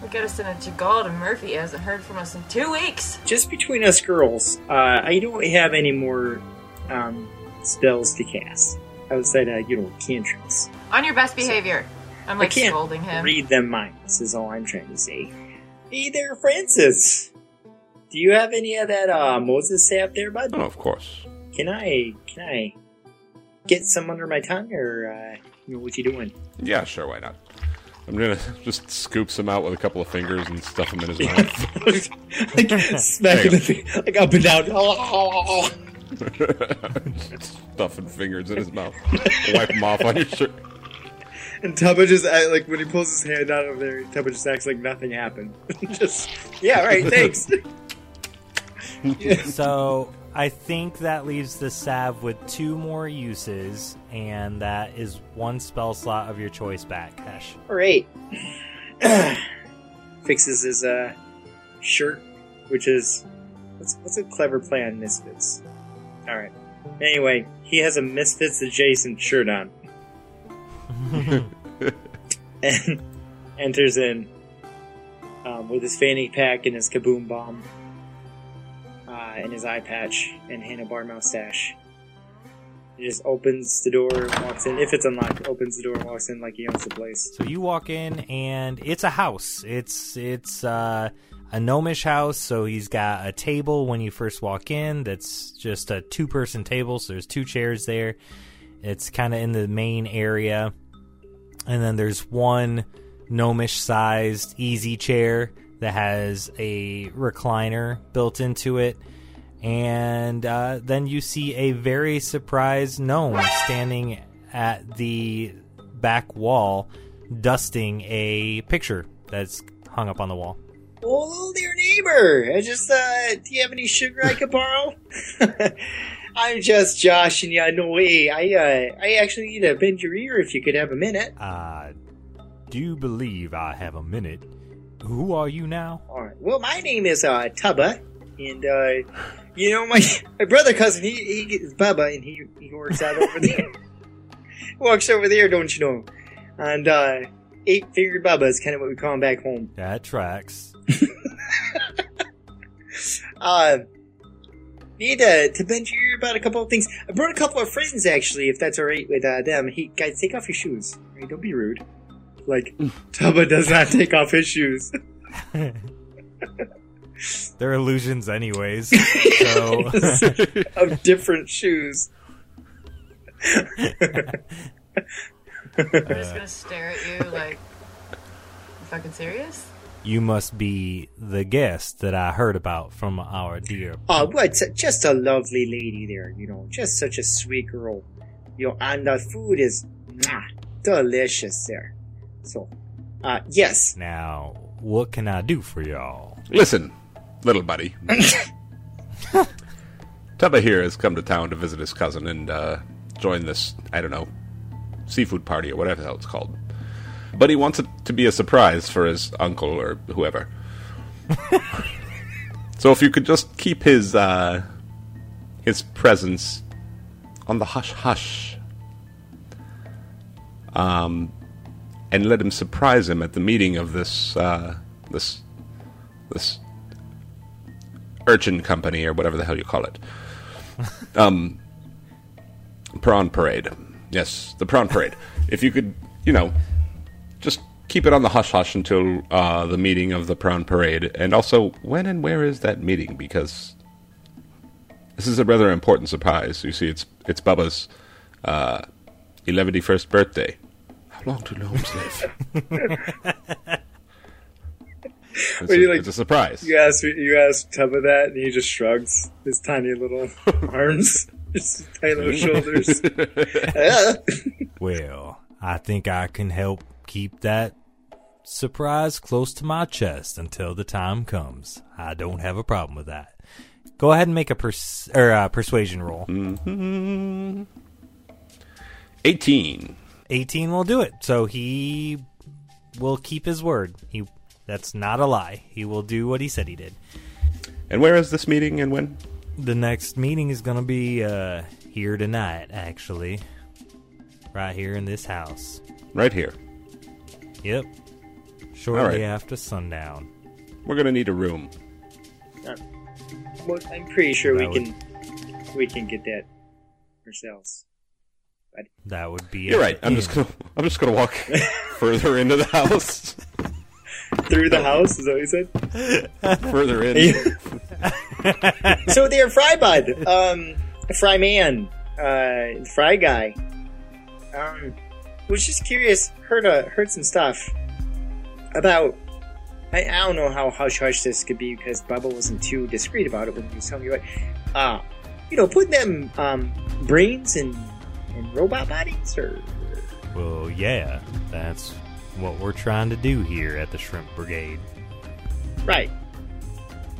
We'll get us in a Jagald and Murphy He hasn't heard from us in two weeks. Just between us girls, uh, I don't have any more um, spells to cast outside of you know cantrips. On your best behavior. I'm like I can't scolding him. read them minds. Is all I'm trying to say. Hey there, Francis. Do you have any of that uh, Moses sap there, bud? Oh, of course. Can I can I get some under my tongue, or uh, you know what you doing? Yeah, sure, why not? I'm gonna just scoop some out with a couple of fingers and stuff them in his mouth. like smacking the fi- like up and down. Stuffing fingers in his mouth. Wipe them off on your shirt. And Tubba just act, like when he pulls his hand out of there, Tubba just acts like nothing happened. just yeah, right. Thanks. So I think that leaves the salve with two more uses, and that is one spell slot of your choice back, Hesh. All right. Fixes his uh, shirt, which is what's what's a clever play on Misfits. All right. Anyway, he has a Misfits adjacent shirt on, and enters in um, with his fanny pack and his kaboom bomb, uh, and his eye patch and handlebar mustache. He just opens the door, walks in. If it's unlocked, opens the door, walks in like he owns the place. So you walk in, and it's a house. It's it's uh, a gnomish house. So he's got a table when you first walk in. That's just a two person table. So there's two chairs there. It's kind of in the main area, and then there's one gnomish sized easy chair that has a recliner built into it. And uh, then you see a very surprised gnome standing at the back wall, dusting a picture that's hung up on the wall. Oh, hello there, neighbor. I just, uh, do you have any sugar I could borrow? I'm just joshing you. No way. I, uh, I actually need to bend your ear if you could have a minute. I do believe I have a minute. Who are you now? All right. Well, my name is, uh, Tubba. And, uh, you know, my, my brother cousin, he, he is Bubba, and he, he works out over there. Walks over there, don't you know? And, uh, eight fingered Baba is kind of what we call him back home. That tracks. Uh, need to, to bend your ear about a couple of things. I brought a couple of friends, actually, if that's alright with uh, them. Hey, guys, take off your shoes. All right, don't be rude. Like, Tubba does not take off his shoes. They're illusions, anyways. So of different shoes. I'm just gonna stare at you like, fucking serious? you must be the guest that I heard about from our dear. Oh, what? Just a lovely lady there, you know. Just such a sweet girl. You know, and the food is mwah, delicious there. So, uh, yes. Now, what can I do for y'all? Listen, little buddy. Tubba here has come to town to visit his cousin and uh, join this, I don't know, seafood party or whatever the hell it's called. But he wants it to be a surprise for his uncle or whoever. so if you could just keep his uh, his presence on the hush hush. Um, and let him surprise him at the meeting of this uh, this this urchin company or whatever the hell you call it. Um, prawn parade. Yes, the prawn parade. if you could, you know, just keep it on the hush hush until uh, the meeting of the prawn parade, and also when and where is that meeting? Because this is a rather important surprise. You see, it's it's Bubba's uh, 11st birthday. How long do gnomes live? It's, When a, you, like- it's a surprise. You ask you ask Tubba that, and he just shrugs his tiny little arms, his tiny little shoulders. Well, I think I can help keep that surprise close to my chest until the time comes. I don't have a problem with that. Go ahead and make a pers- or uh, persuasion roll. Mm-hmm. 18. 18 will do it. So he will keep his word. He that's not a lie. He will do what he said he did. And where is this meeting and when? The next meeting is going to be uh here tonight actually. Right here in this house. Right here. Yep. Shortly All right. after sundown. We're going to need a room. Uh, well, I'm pretty sure we would- can we can get that ourselves. But That would be You're right. the I'm just gonna I'm just gonna walk further into the house. through the house is that what you said? Further in. so they're Fry Bud, um, Fry Man, uh, Fry Guy. Um, was just curious. Heard uh, heard some stuff about. I, I don't know how hush hush this could be because Bubba wasn't too discreet about it when he was telling me what. Uh, you know, putting them um, brains in, in robot bodies or Well, yeah, that's what we're trying to do here at the Shrimp Brigade. Right.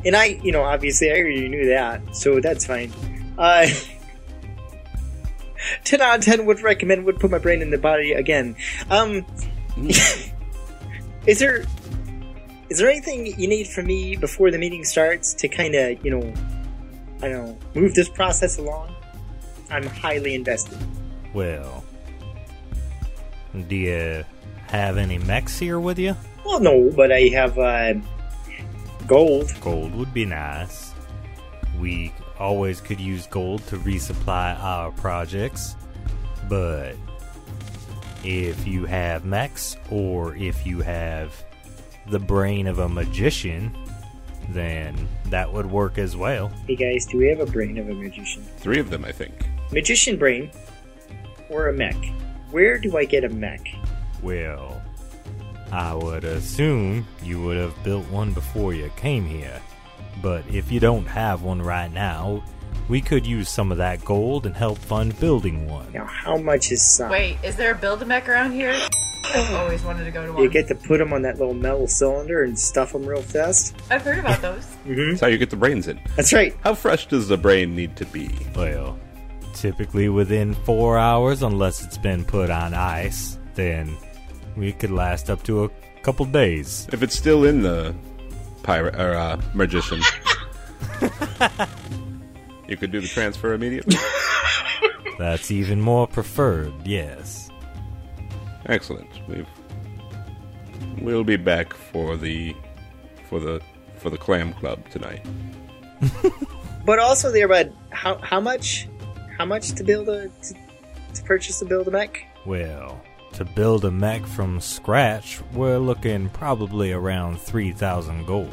And I, you know, obviously I already knew that, so that's fine. Uh, 10 out of 10 would recommend, would put my brain in the body again. Um, is there, is there anything you need from me before the meeting starts to kind of, you know, I don't know, move this process along? I'm highly invested. Well, do you have any mechs here with you? Well, no, but I have, uh, gold. Gold would be nice. We always could use gold to resupply our projects, but if you have mechs or if you have the brain of a magician, then that would work as well. Hey guys, do we have a brain of a magician? Three of them, I think. Magician brain or a mech? Where do I get a mech? Well, I would assume you would have built one before you came here. But if you don't have one right now, we could use some of that gold and help fund building one. Now, how much is some? Wait, is there a Build-A-Mech around here? I've always wanted to go to one. You get to put them on that little metal cylinder and stuff them real fast. I've heard about those. Mm-hmm. That's how you get the brains in. That's right. How fresh does the brain need to be? Well, typically within four hours, unless it's been put on ice, then we could last up to a couple days. If it's still in the pirate or uh, magician, you could do the transfer immediately. That's even more preferred, yes. Excellent. We've we'll be back for the for the for the clam club tonight. But also there, bud, how how much? How much to build a to, to purchase a build a mech? Well, to build a mech from scratch, we're looking probably around 3,000 gold.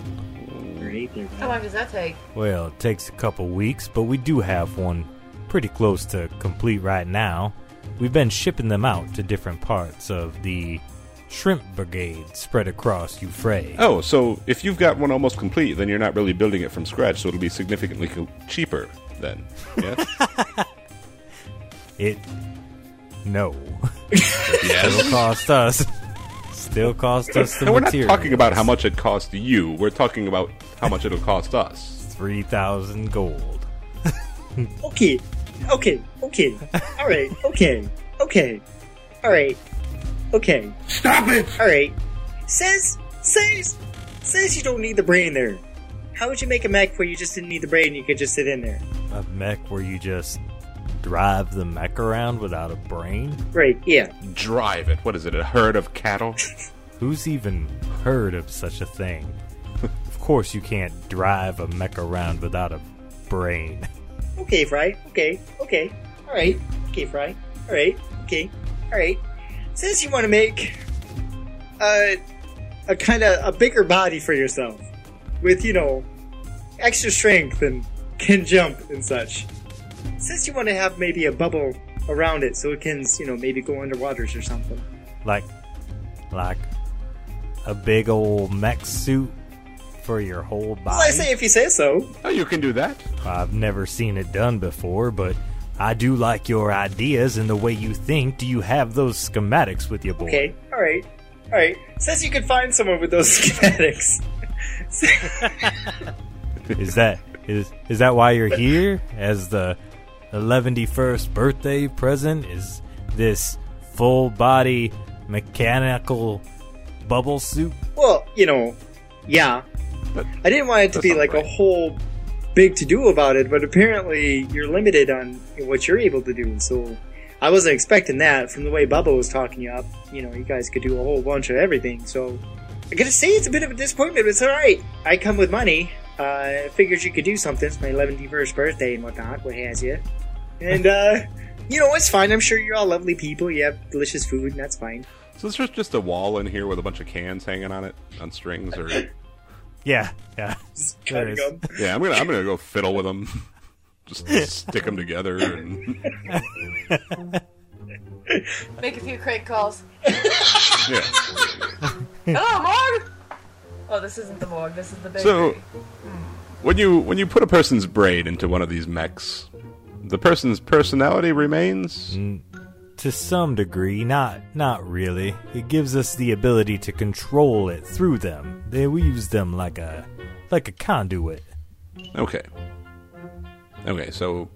How long does that take? Well, it takes a couple weeks, but we do have one pretty close to complete right now. We've been shipping them out to different parts of the Shrimp Brigade spread across Euphrates. Oh, so if you've got one almost complete, then you're not really building it from scratch, so it'll be significantly co- cheaper then. Yes. It. No. It Still cost us. Still cost us the and we're not talking about how much it cost you. We're talking about how much it'll cost us. 3,000 gold. Okay, okay, okay. All right, okay, okay. All right, okay. Stop it! All right. Says says says you don't need the brain there. How would you make a mech where you just didn't need the brain? You could just sit in there. A mech where you just drive the mech around without a brain? Right, yeah. Drive it. What is it? A herd of cattle? Who's even heard of such a thing? of course, you can't drive a mech around without a brain. Okay, Fry. Okay, okay. All right. Okay, Fry. All right. Okay. All right. Since you want to make a a kind of a bigger body for yourself, with you know extra strength and can jump and such. Since you want to have maybe a bubble around it so it can you know maybe go underwaters or something. Like, like a big old mech suit for your whole body. Well, I say if you say so. Oh, you can do that. I've never seen it done before, but I do like your ideas and the way you think. Do you have those schematics with you, boy? Okay. All right. All right. Says you could find someone with those schematics. is that is is that why you're here as the 111st birthday present? Is this full body mechanical bubble suit? Well, you know, yeah. But I didn't want it to be like a whole big to do about it, but apparently you're limited on what you're able to do. So I wasn't expecting that from the way Bubba was talking you up. You know, you guys could do a whole bunch of everything. So I gotta say it's a bit of a disappointment, but it's alright. I come with money. Uh, figured you could do something. It's my 11th birthday and whatnot. What has you? And, uh, you know, it's fine. I'm sure you're all lovely people. You have delicious food, and that's fine. So there's just- just a wall in here with a bunch of cans hanging on it on strings, or Yeah, yeah. There is. yeah, I'm gonna I'm gonna go fiddle with them, just stick them together, and Make a few crate calls. yeah. Hello, morgue. Oh, this isn't the morgue. This is the bakery. So when you when you put a person's brain into one of these mechs, the person's personality remains. Mm, to some degree, not not really. It gives us the ability to control it through them. They we use them like a like a conduit. Okay. Okay, so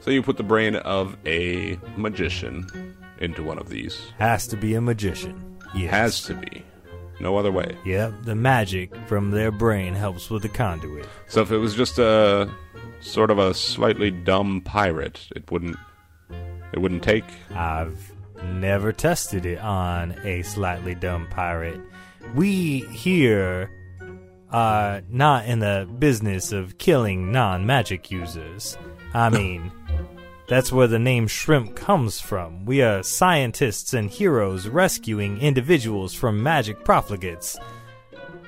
so you put the brain of a magician into one of these. Has to be a magician. Yes. Has to be. No other way. Yep, the magic from their brain helps with the conduit. So if it was just a sort of a slightly dumb pirate, it wouldn't it wouldn't take. I've never tested it on a slightly dumb pirate. We here are not in the business of killing non magic users. I mean, that's where the name shrimp comes from. We are scientists and heroes rescuing individuals from magic profligates.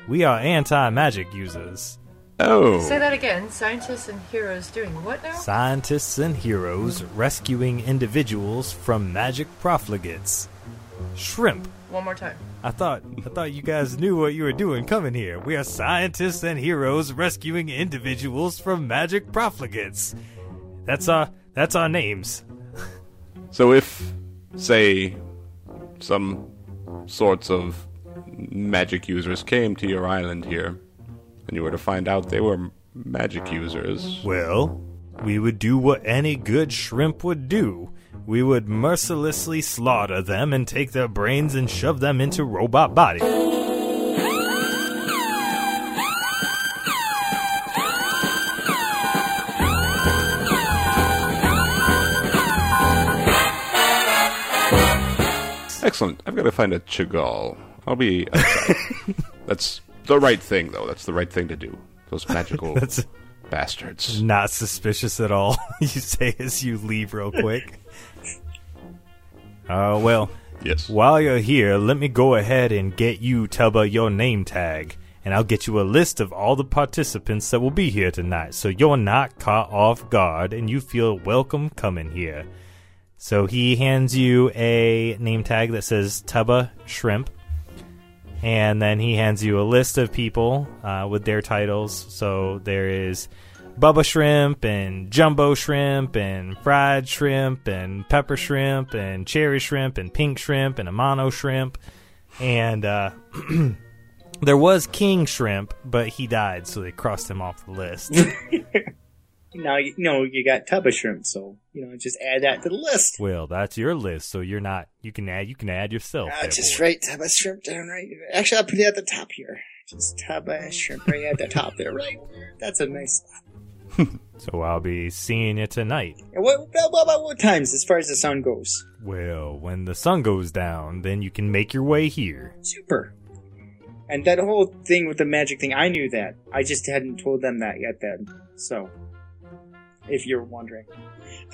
We are anti magic users. Oh. Say that again. Scientists and heroes doing what now? Scientists and heroes rescuing individuals from magic profligates. Shrimp. One more time. I thought I thought you guys knew what you were doing coming here. We are scientists and heroes rescuing individuals from magic profligates. That's our that's our names. So if say some sorts of magic users came to your island here and you were to find out they were magic users, Well, we would do what any good shrimp would do. We would mercilessly slaughter them and take their brains and shove them into robot bodies. Excellent. I've got to find a Chagall. I'll be outside. That's the right thing, though. That's the right thing to do. Those magical That's- bastards. Not suspicious at all. you say as you leave real quick. Uh, well, yes. While you're here, let me go ahead and get you, Tubba, your name tag, and I'll get you a list of all the participants that will be here tonight, so you're not caught off guard and you feel welcome coming here. So he hands you a name tag that says Tubba Shrimp, and then he hands you a list of people uh, with their titles. So there is Bubba Shrimp and Jumbo Shrimp and Fried Shrimp and Pepper Shrimp and Cherry Shrimp and Pink Shrimp and Amano Shrimp. And uh, there was King Shrimp, but he died, so they crossed him off the list. Now you know you got Tubba shrimp, so you know just add that to the list. well, that's your list, so you're not. You can add. You can add yourself. Uh, just boy. write Tubba shrimp down right. Actually, I'll put it at the top here. Just Tubba shrimp right at the top there, right? That's a nice. so I'll be seeing you tonight. And What, what, what what times as far as the sun goes? Well, when the sun goes down, then you can make your way here. Super. And that whole thing with the magic thing, I knew that. I just hadn't told them that yet then. So, if you're wondering.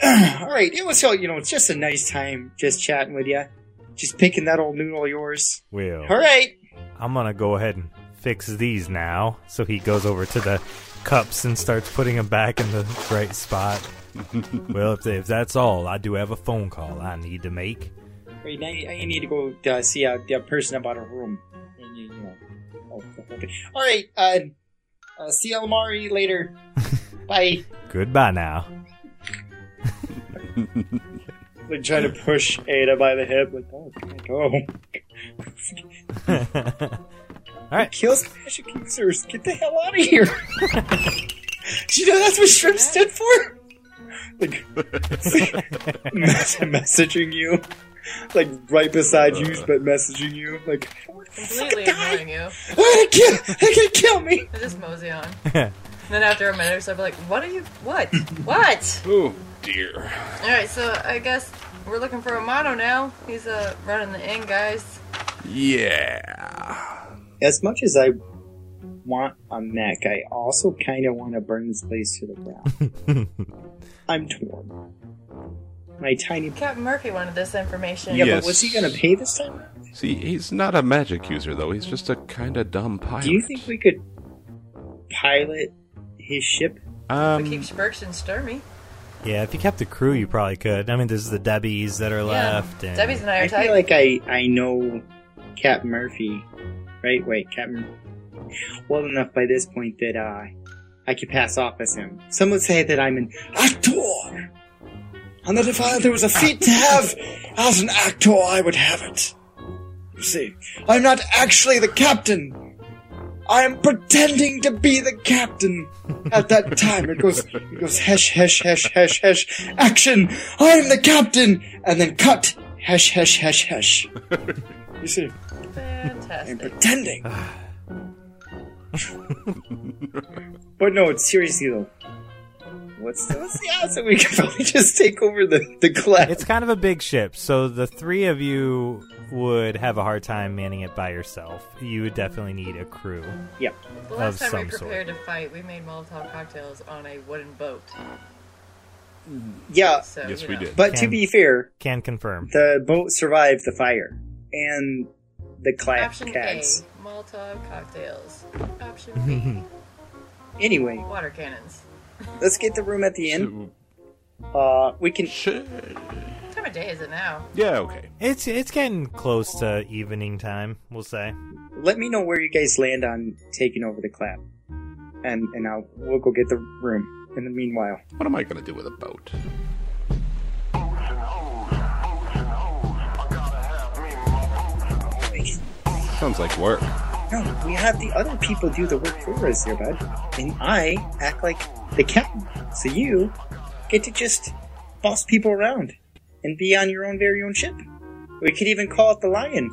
Alright, it was so, you know, it's just a nice time just chatting with you. Just picking that old noodle of yours. Well, Alright. I'm gonna go ahead and fix these now. So he goes over to the cups and starts putting them back in the right spot. well, if, if that's all, I do have a phone call I need to make. Wait, now you, you need to go uh, see a, a person about a room. And you, know. Oh, okay. Alright, uh, uh, see you, Almari, later. Bye. Goodbye now. Like trying to push Ayda by the hip, like, oh, can't go. Alright. Kills magic users. Get the hell out of here. Do you know that's what shrimp stood for? Like, mess- messaging you. Like, right beside you, but messaging you. Like, Completely ignoring you. oh, they kill, they gonna kill me. I just mosey on. Then after a minute or so, I'll be like, what are you. What? what? Oh, dear. Alright, so I guess we're looking for Amano now. He's uh, running the inn, guys. Yeah. As much as I want a mech, I also kind of want to burn this place to the ground. I'm torn. My tiny. Captain Murphy wanted this information. Yeah, Yes. but was he gonna pay this time? See, he's not a magic user, though. He's just a kind of dumb pilot. Do you think we could pilot his ship? Um, We keep Spurks and Sturmy. Yeah, if you kept the crew, you probably could. I mean, there's the Debbies that are left. And Debbie's and I are I tight. feel like I I know Captain Murphy, right? Wait, Captain. Well enough by this point that uh, I could pass off as him. Some would say that I'm an actor, and that if I, there was a feat to have as an actor, I would have it. You see, I'm not actually the captain. I am pretending to be the captain. At that time, it goes, it goes, hesh, hesh, hesh, hesh, hesh, action. I am the captain, and then cut, hesh, hesh, hesh, hesh. You see, Fantastic. I'm Fantastic. pretending. but no, it's seriously though, what's the, what's the odds that we can probably just take over the the class? It's kind of a big ship, so the three of you would have a hard time manning it by yourself. You would definitely need a crew. Yep. The of last time we some sort. prepared to fight, we made Molotov cocktails on a wooden boat. Yeah, So, you know. But to Can- be fair, Can confirm. the boat survived the fire and the clap Option cags. A, Molotov cocktails. Option B, Anyway, water cannons. let's get the room at the end. Uh, we can. What time of day is it now? Yeah, okay. It's it's getting close to evening time. We'll say. Let me know where you guys land on taking over the clap, and and I'll we'll go get the room. In the meanwhile, What am I going to do with a boat? Sounds like work. no, we have the other people do the work for us here, bud, and I act like the captain. So you get to just boss people around and be on your own very own ship. We could even call it the Lion,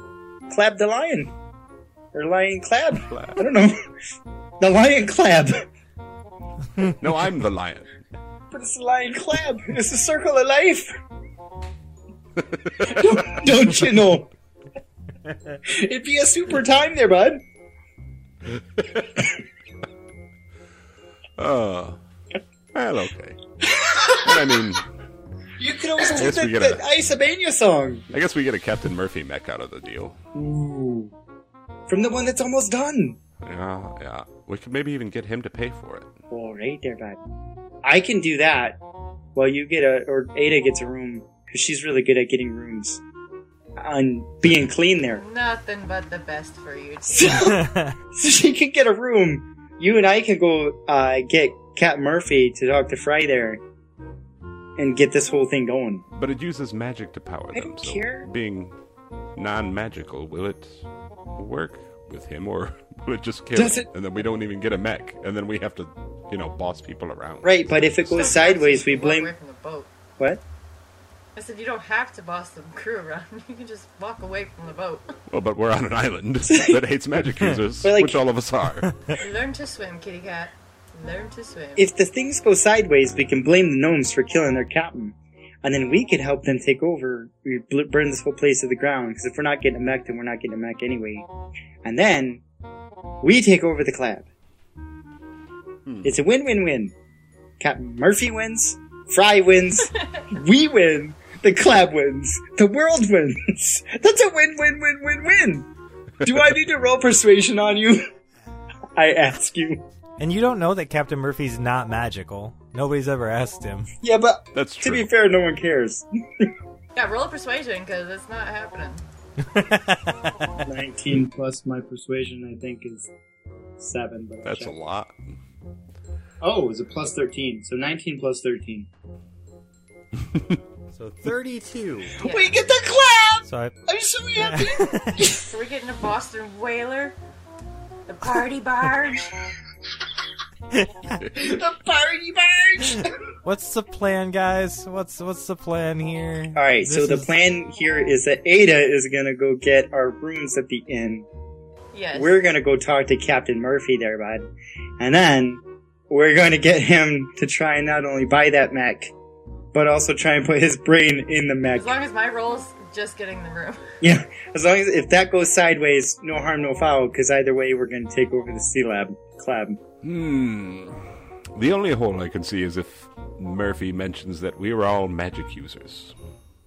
Clab the Lion, or Lion Clab. I don't know. The Lion Clab. no, I'm the lion. But it's the Lion Clab. It's the circle of life. don't, don't you know? It'd be a super time there, bud. Oh. Well, okay. I mean, You could always I do guess the, a- the Isabania song. I guess we get a Captain Murphy mech out of the deal. Ooh. From the one that's almost done. Yeah, yeah. We could maybe even get him to pay for it. All right there, bud. I can do that while you get a, or Ayda gets a room, because she's really good at getting rooms. And being clean there. Nothing but the best for you. so she can get a room. You and I can go uh, get Cat Murphy to talk to Fry there and get this whole thing going. But it uses magic to power them. so care. Being non-magical, will it work with him, or will it just kill Does him? And then we don't even get a mech, and then we have to, you know, boss people around. Right, but if it goes sideways, we blame. away from the boat. What? I said you don't have to boss the crew around. You can just walk away from the boat. Well, but we're on an island that hates magic users, like- which all of us are. Learn to swim, kitty cat. Learn to swim. If the things go sideways, we can blame the gnomes for killing their captain. And then we could help them take over. We bl- burn this whole place to the ground. Because if we're not getting a mech, then we're not getting a mech anyway. And then we take over the club. Hmm. It's a win-win-win. Captain Murphy wins. Fry wins. we win. The club wins. The world wins. That's a win-win-win-win-win. Do I need to roll persuasion on you? I ask you. And you don't know that Captain Murphy's not magical. Nobody's ever asked him. Yeah, but That's true. to be fair, no one cares. Yeah, roll a persuasion because it's not happening. 19 plus my persuasion, I think, is 7. But That's a lot. Oh, it's a plus 13. So 19 plus 13. So 32. We get the clap! So I, I'm so happy! So we're getting a Boston whaler, the party barge. The party barge! what's the plan, guys? What's what's the plan here? Alright, so the is- plan here is that Ayda is gonna go get our rooms at the inn. Yes. We're gonna go talk to Captain Murphy there, bud. And then we're gonna get him to try and not only buy that mech, but also try and put his brain in the mech. As long as my roll's just getting the room. Yeah, as long as if that goes sideways, no harm, no foul. Because either way, we're going to take over the C lab club. Hmm. The only hole I can see is if Murphy mentions that we were all magic users.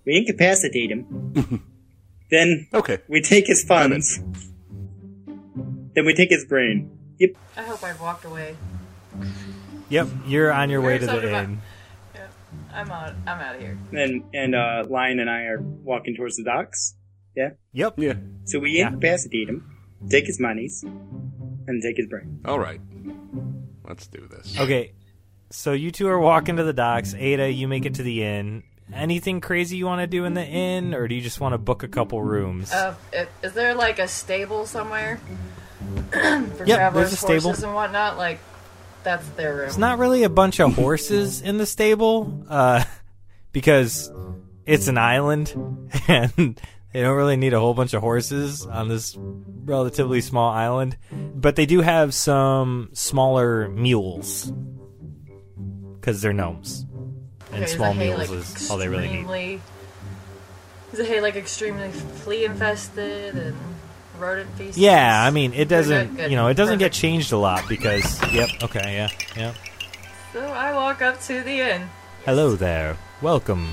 We incapacitate him. then okay, we take his funds. Then we take his brain. Yep. I hope I've walked away. Yep, you're on your way to the excited about- inn. Yep. I'm out. I'm out of here. And and uh, Lion and I are walking towards the docks. Yeah. Yep. Yeah. So we incapacitate him, take his monies, and take his brain. All right. Let's do this. Okay, so you two are walking to the docks. Ayda, you make it to the inn. Anything crazy you want to do in the inn, or do you just want to book a couple rooms? Uh, is there like a stable somewhere for Yep, travelers, there's a stable. horses and whatnot? Like that's their room. It's not really a bunch of horses in the stable, uh, because it's an island, and they don't really need a whole bunch of horses on this relatively small island. But they do have some smaller mules, because they're gnomes, and Okay, small hay, mules like, is all they really need. Is the hay like extremely flea infested and rodent feces? Yeah, I mean, it doesn't, good, good. you know, it doesn't get changed a lot because, yep, okay, yeah, yeah. So I walk up to the inn. Hello there, welcome.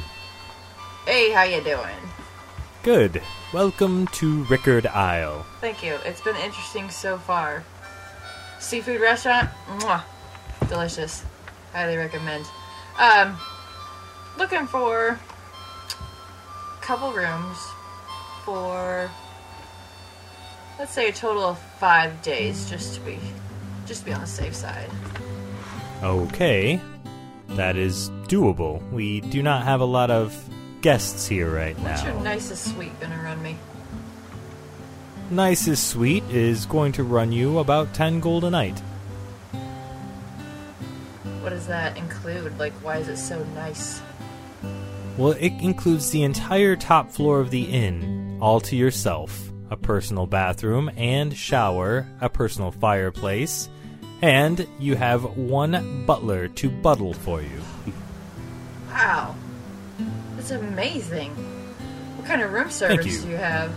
Hey, how you doing? Good. Welcome to Rickard Isle. Thank you. It's been interesting so far. Seafood restaurant, Mwah. delicious. Highly recommend. Um, looking for a couple rooms for let's say a total of five days, just to be just to be on the safe side. Okay, that is doable. We do not have a lot of guests here right now. What's your nicest suite gonna run me? Nicest suite is going to run you about 10 gold a night. What does that include? Like, why is it so nice? Well, it includes the entire top floor of the inn, all to yourself. A personal bathroom and shower, a personal fireplace, and you have one butler to buttle for you. Wow, that's amazing. What kind of room service you. do you have?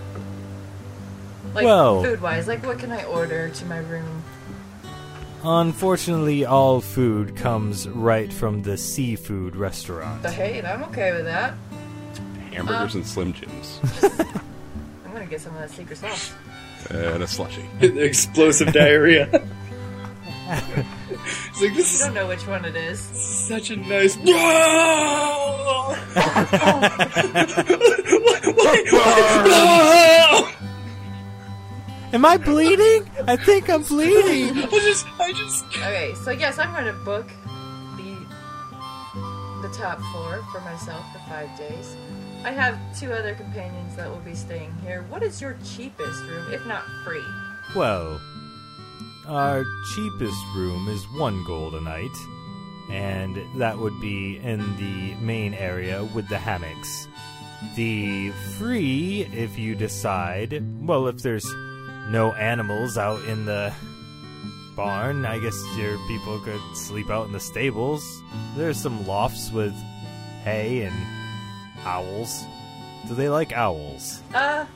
Like Well- food wise, like what can I order to my room? Unfortunately, all food comes right from the seafood restaurant. But hey, I'm okay with that. Hamburgers Um, and Slim Jims. I'm gonna get some of that secret sauce. and a slushy. Explosive diarrhea. it's like this You don't know which one it is. such a nice. Am I bleeding? I think I'm bleeding. I just, I just. Okay, so yes, I'm gonna book the the top floor for myself for five days. I have two other companions that will be staying here. What is your cheapest room, if not free? Well, our cheapest room is one gold a night, and that would be in the main area with the hammocks. The free, if you decide, well, if there's no animals out in the barn. I guess your people could sleep out in the stables. There's some lofts with hay and owls. Do they like owls? Uh,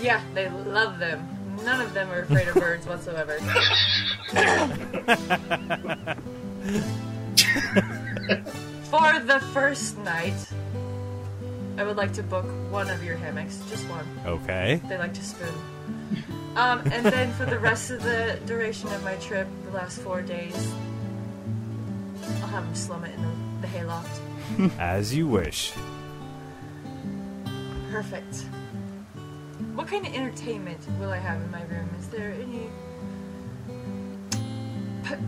yeah, they love them. None of them are afraid of birds whatsoever. For the first night, I would like to book one of your hammocks, just one. Okay. They like to spoon. Um, and then for the rest of the duration of my trip, the last four days, I'll have them slum it in the, the hayloft. As you wish. Perfect. What kind of entertainment will I have in my room? Is there any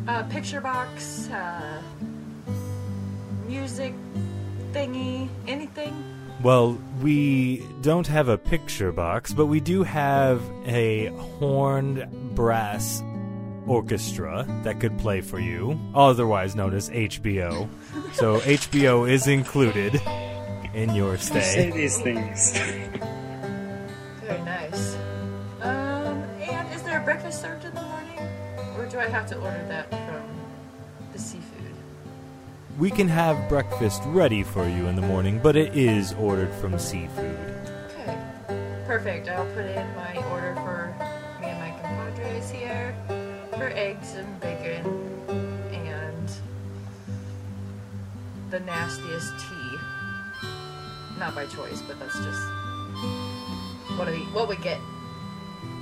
uh, picture box, uh, music thingy, anything? Well, we don't have a picture box, but we do have a horned brass orchestra that could play for you, otherwise known as HBO. so HBO is included in your You say these things. Very nice. Um, and is there a breakfast served do I have to order that from the seafood? We can have breakfast ready for you in the morning, but it is ordered from seafood. Okay. Perfect. I'll put in my order for me and my compadres here for eggs and bacon and the nastiest tea. Not by choice, but that's just what we what we get.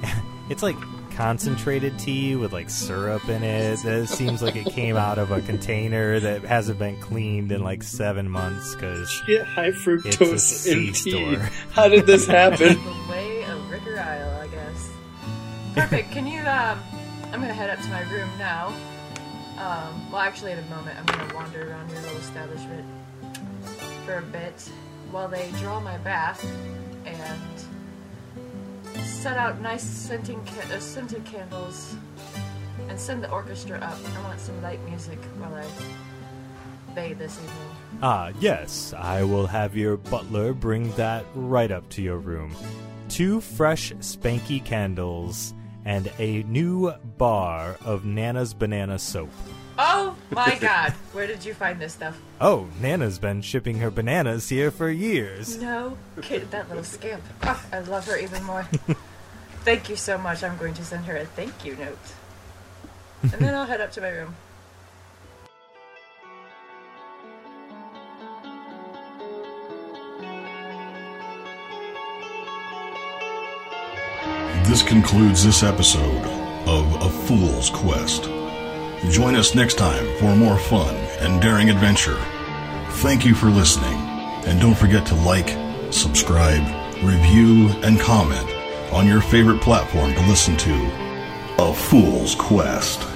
It's like concentrated tea with like syrup in it. That seems like it came out of a container that hasn't been cleaned in like seven months because Yeah, high fructose in tea. C-store. How did this happen? the way of Ricker Isle, I guess. Perfect. Can you? Um, I'm gonna head up to my room now. Um, well, actually, in a moment, I'm gonna wander around your little establishment for a bit while they draw my bath and set out nice scenting ca- uh, scented candles and send the orchestra up. I want some light music while I bathe this evening. Ah, yes, I will have your butler bring that right up to your room. Two fresh, spanky candles and a new bar of Nana's banana soap. Oh my God! Where did you find this stuff? Oh, Nana's been shipping her bananas here for years. No, kid, that little scamp. Oh, I love her even more. thank you so much. I'm going to send her a thank you note. And then I'll head up to my room. This concludes this episode of A Fool's Quest. Join us next time for more fun and daring adventure. Thank you for listening, and don't forget to like, subscribe, review, and comment on your favorite platform to listen to A Fool's Quest.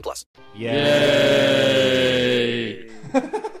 plus. Yay!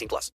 18 plus.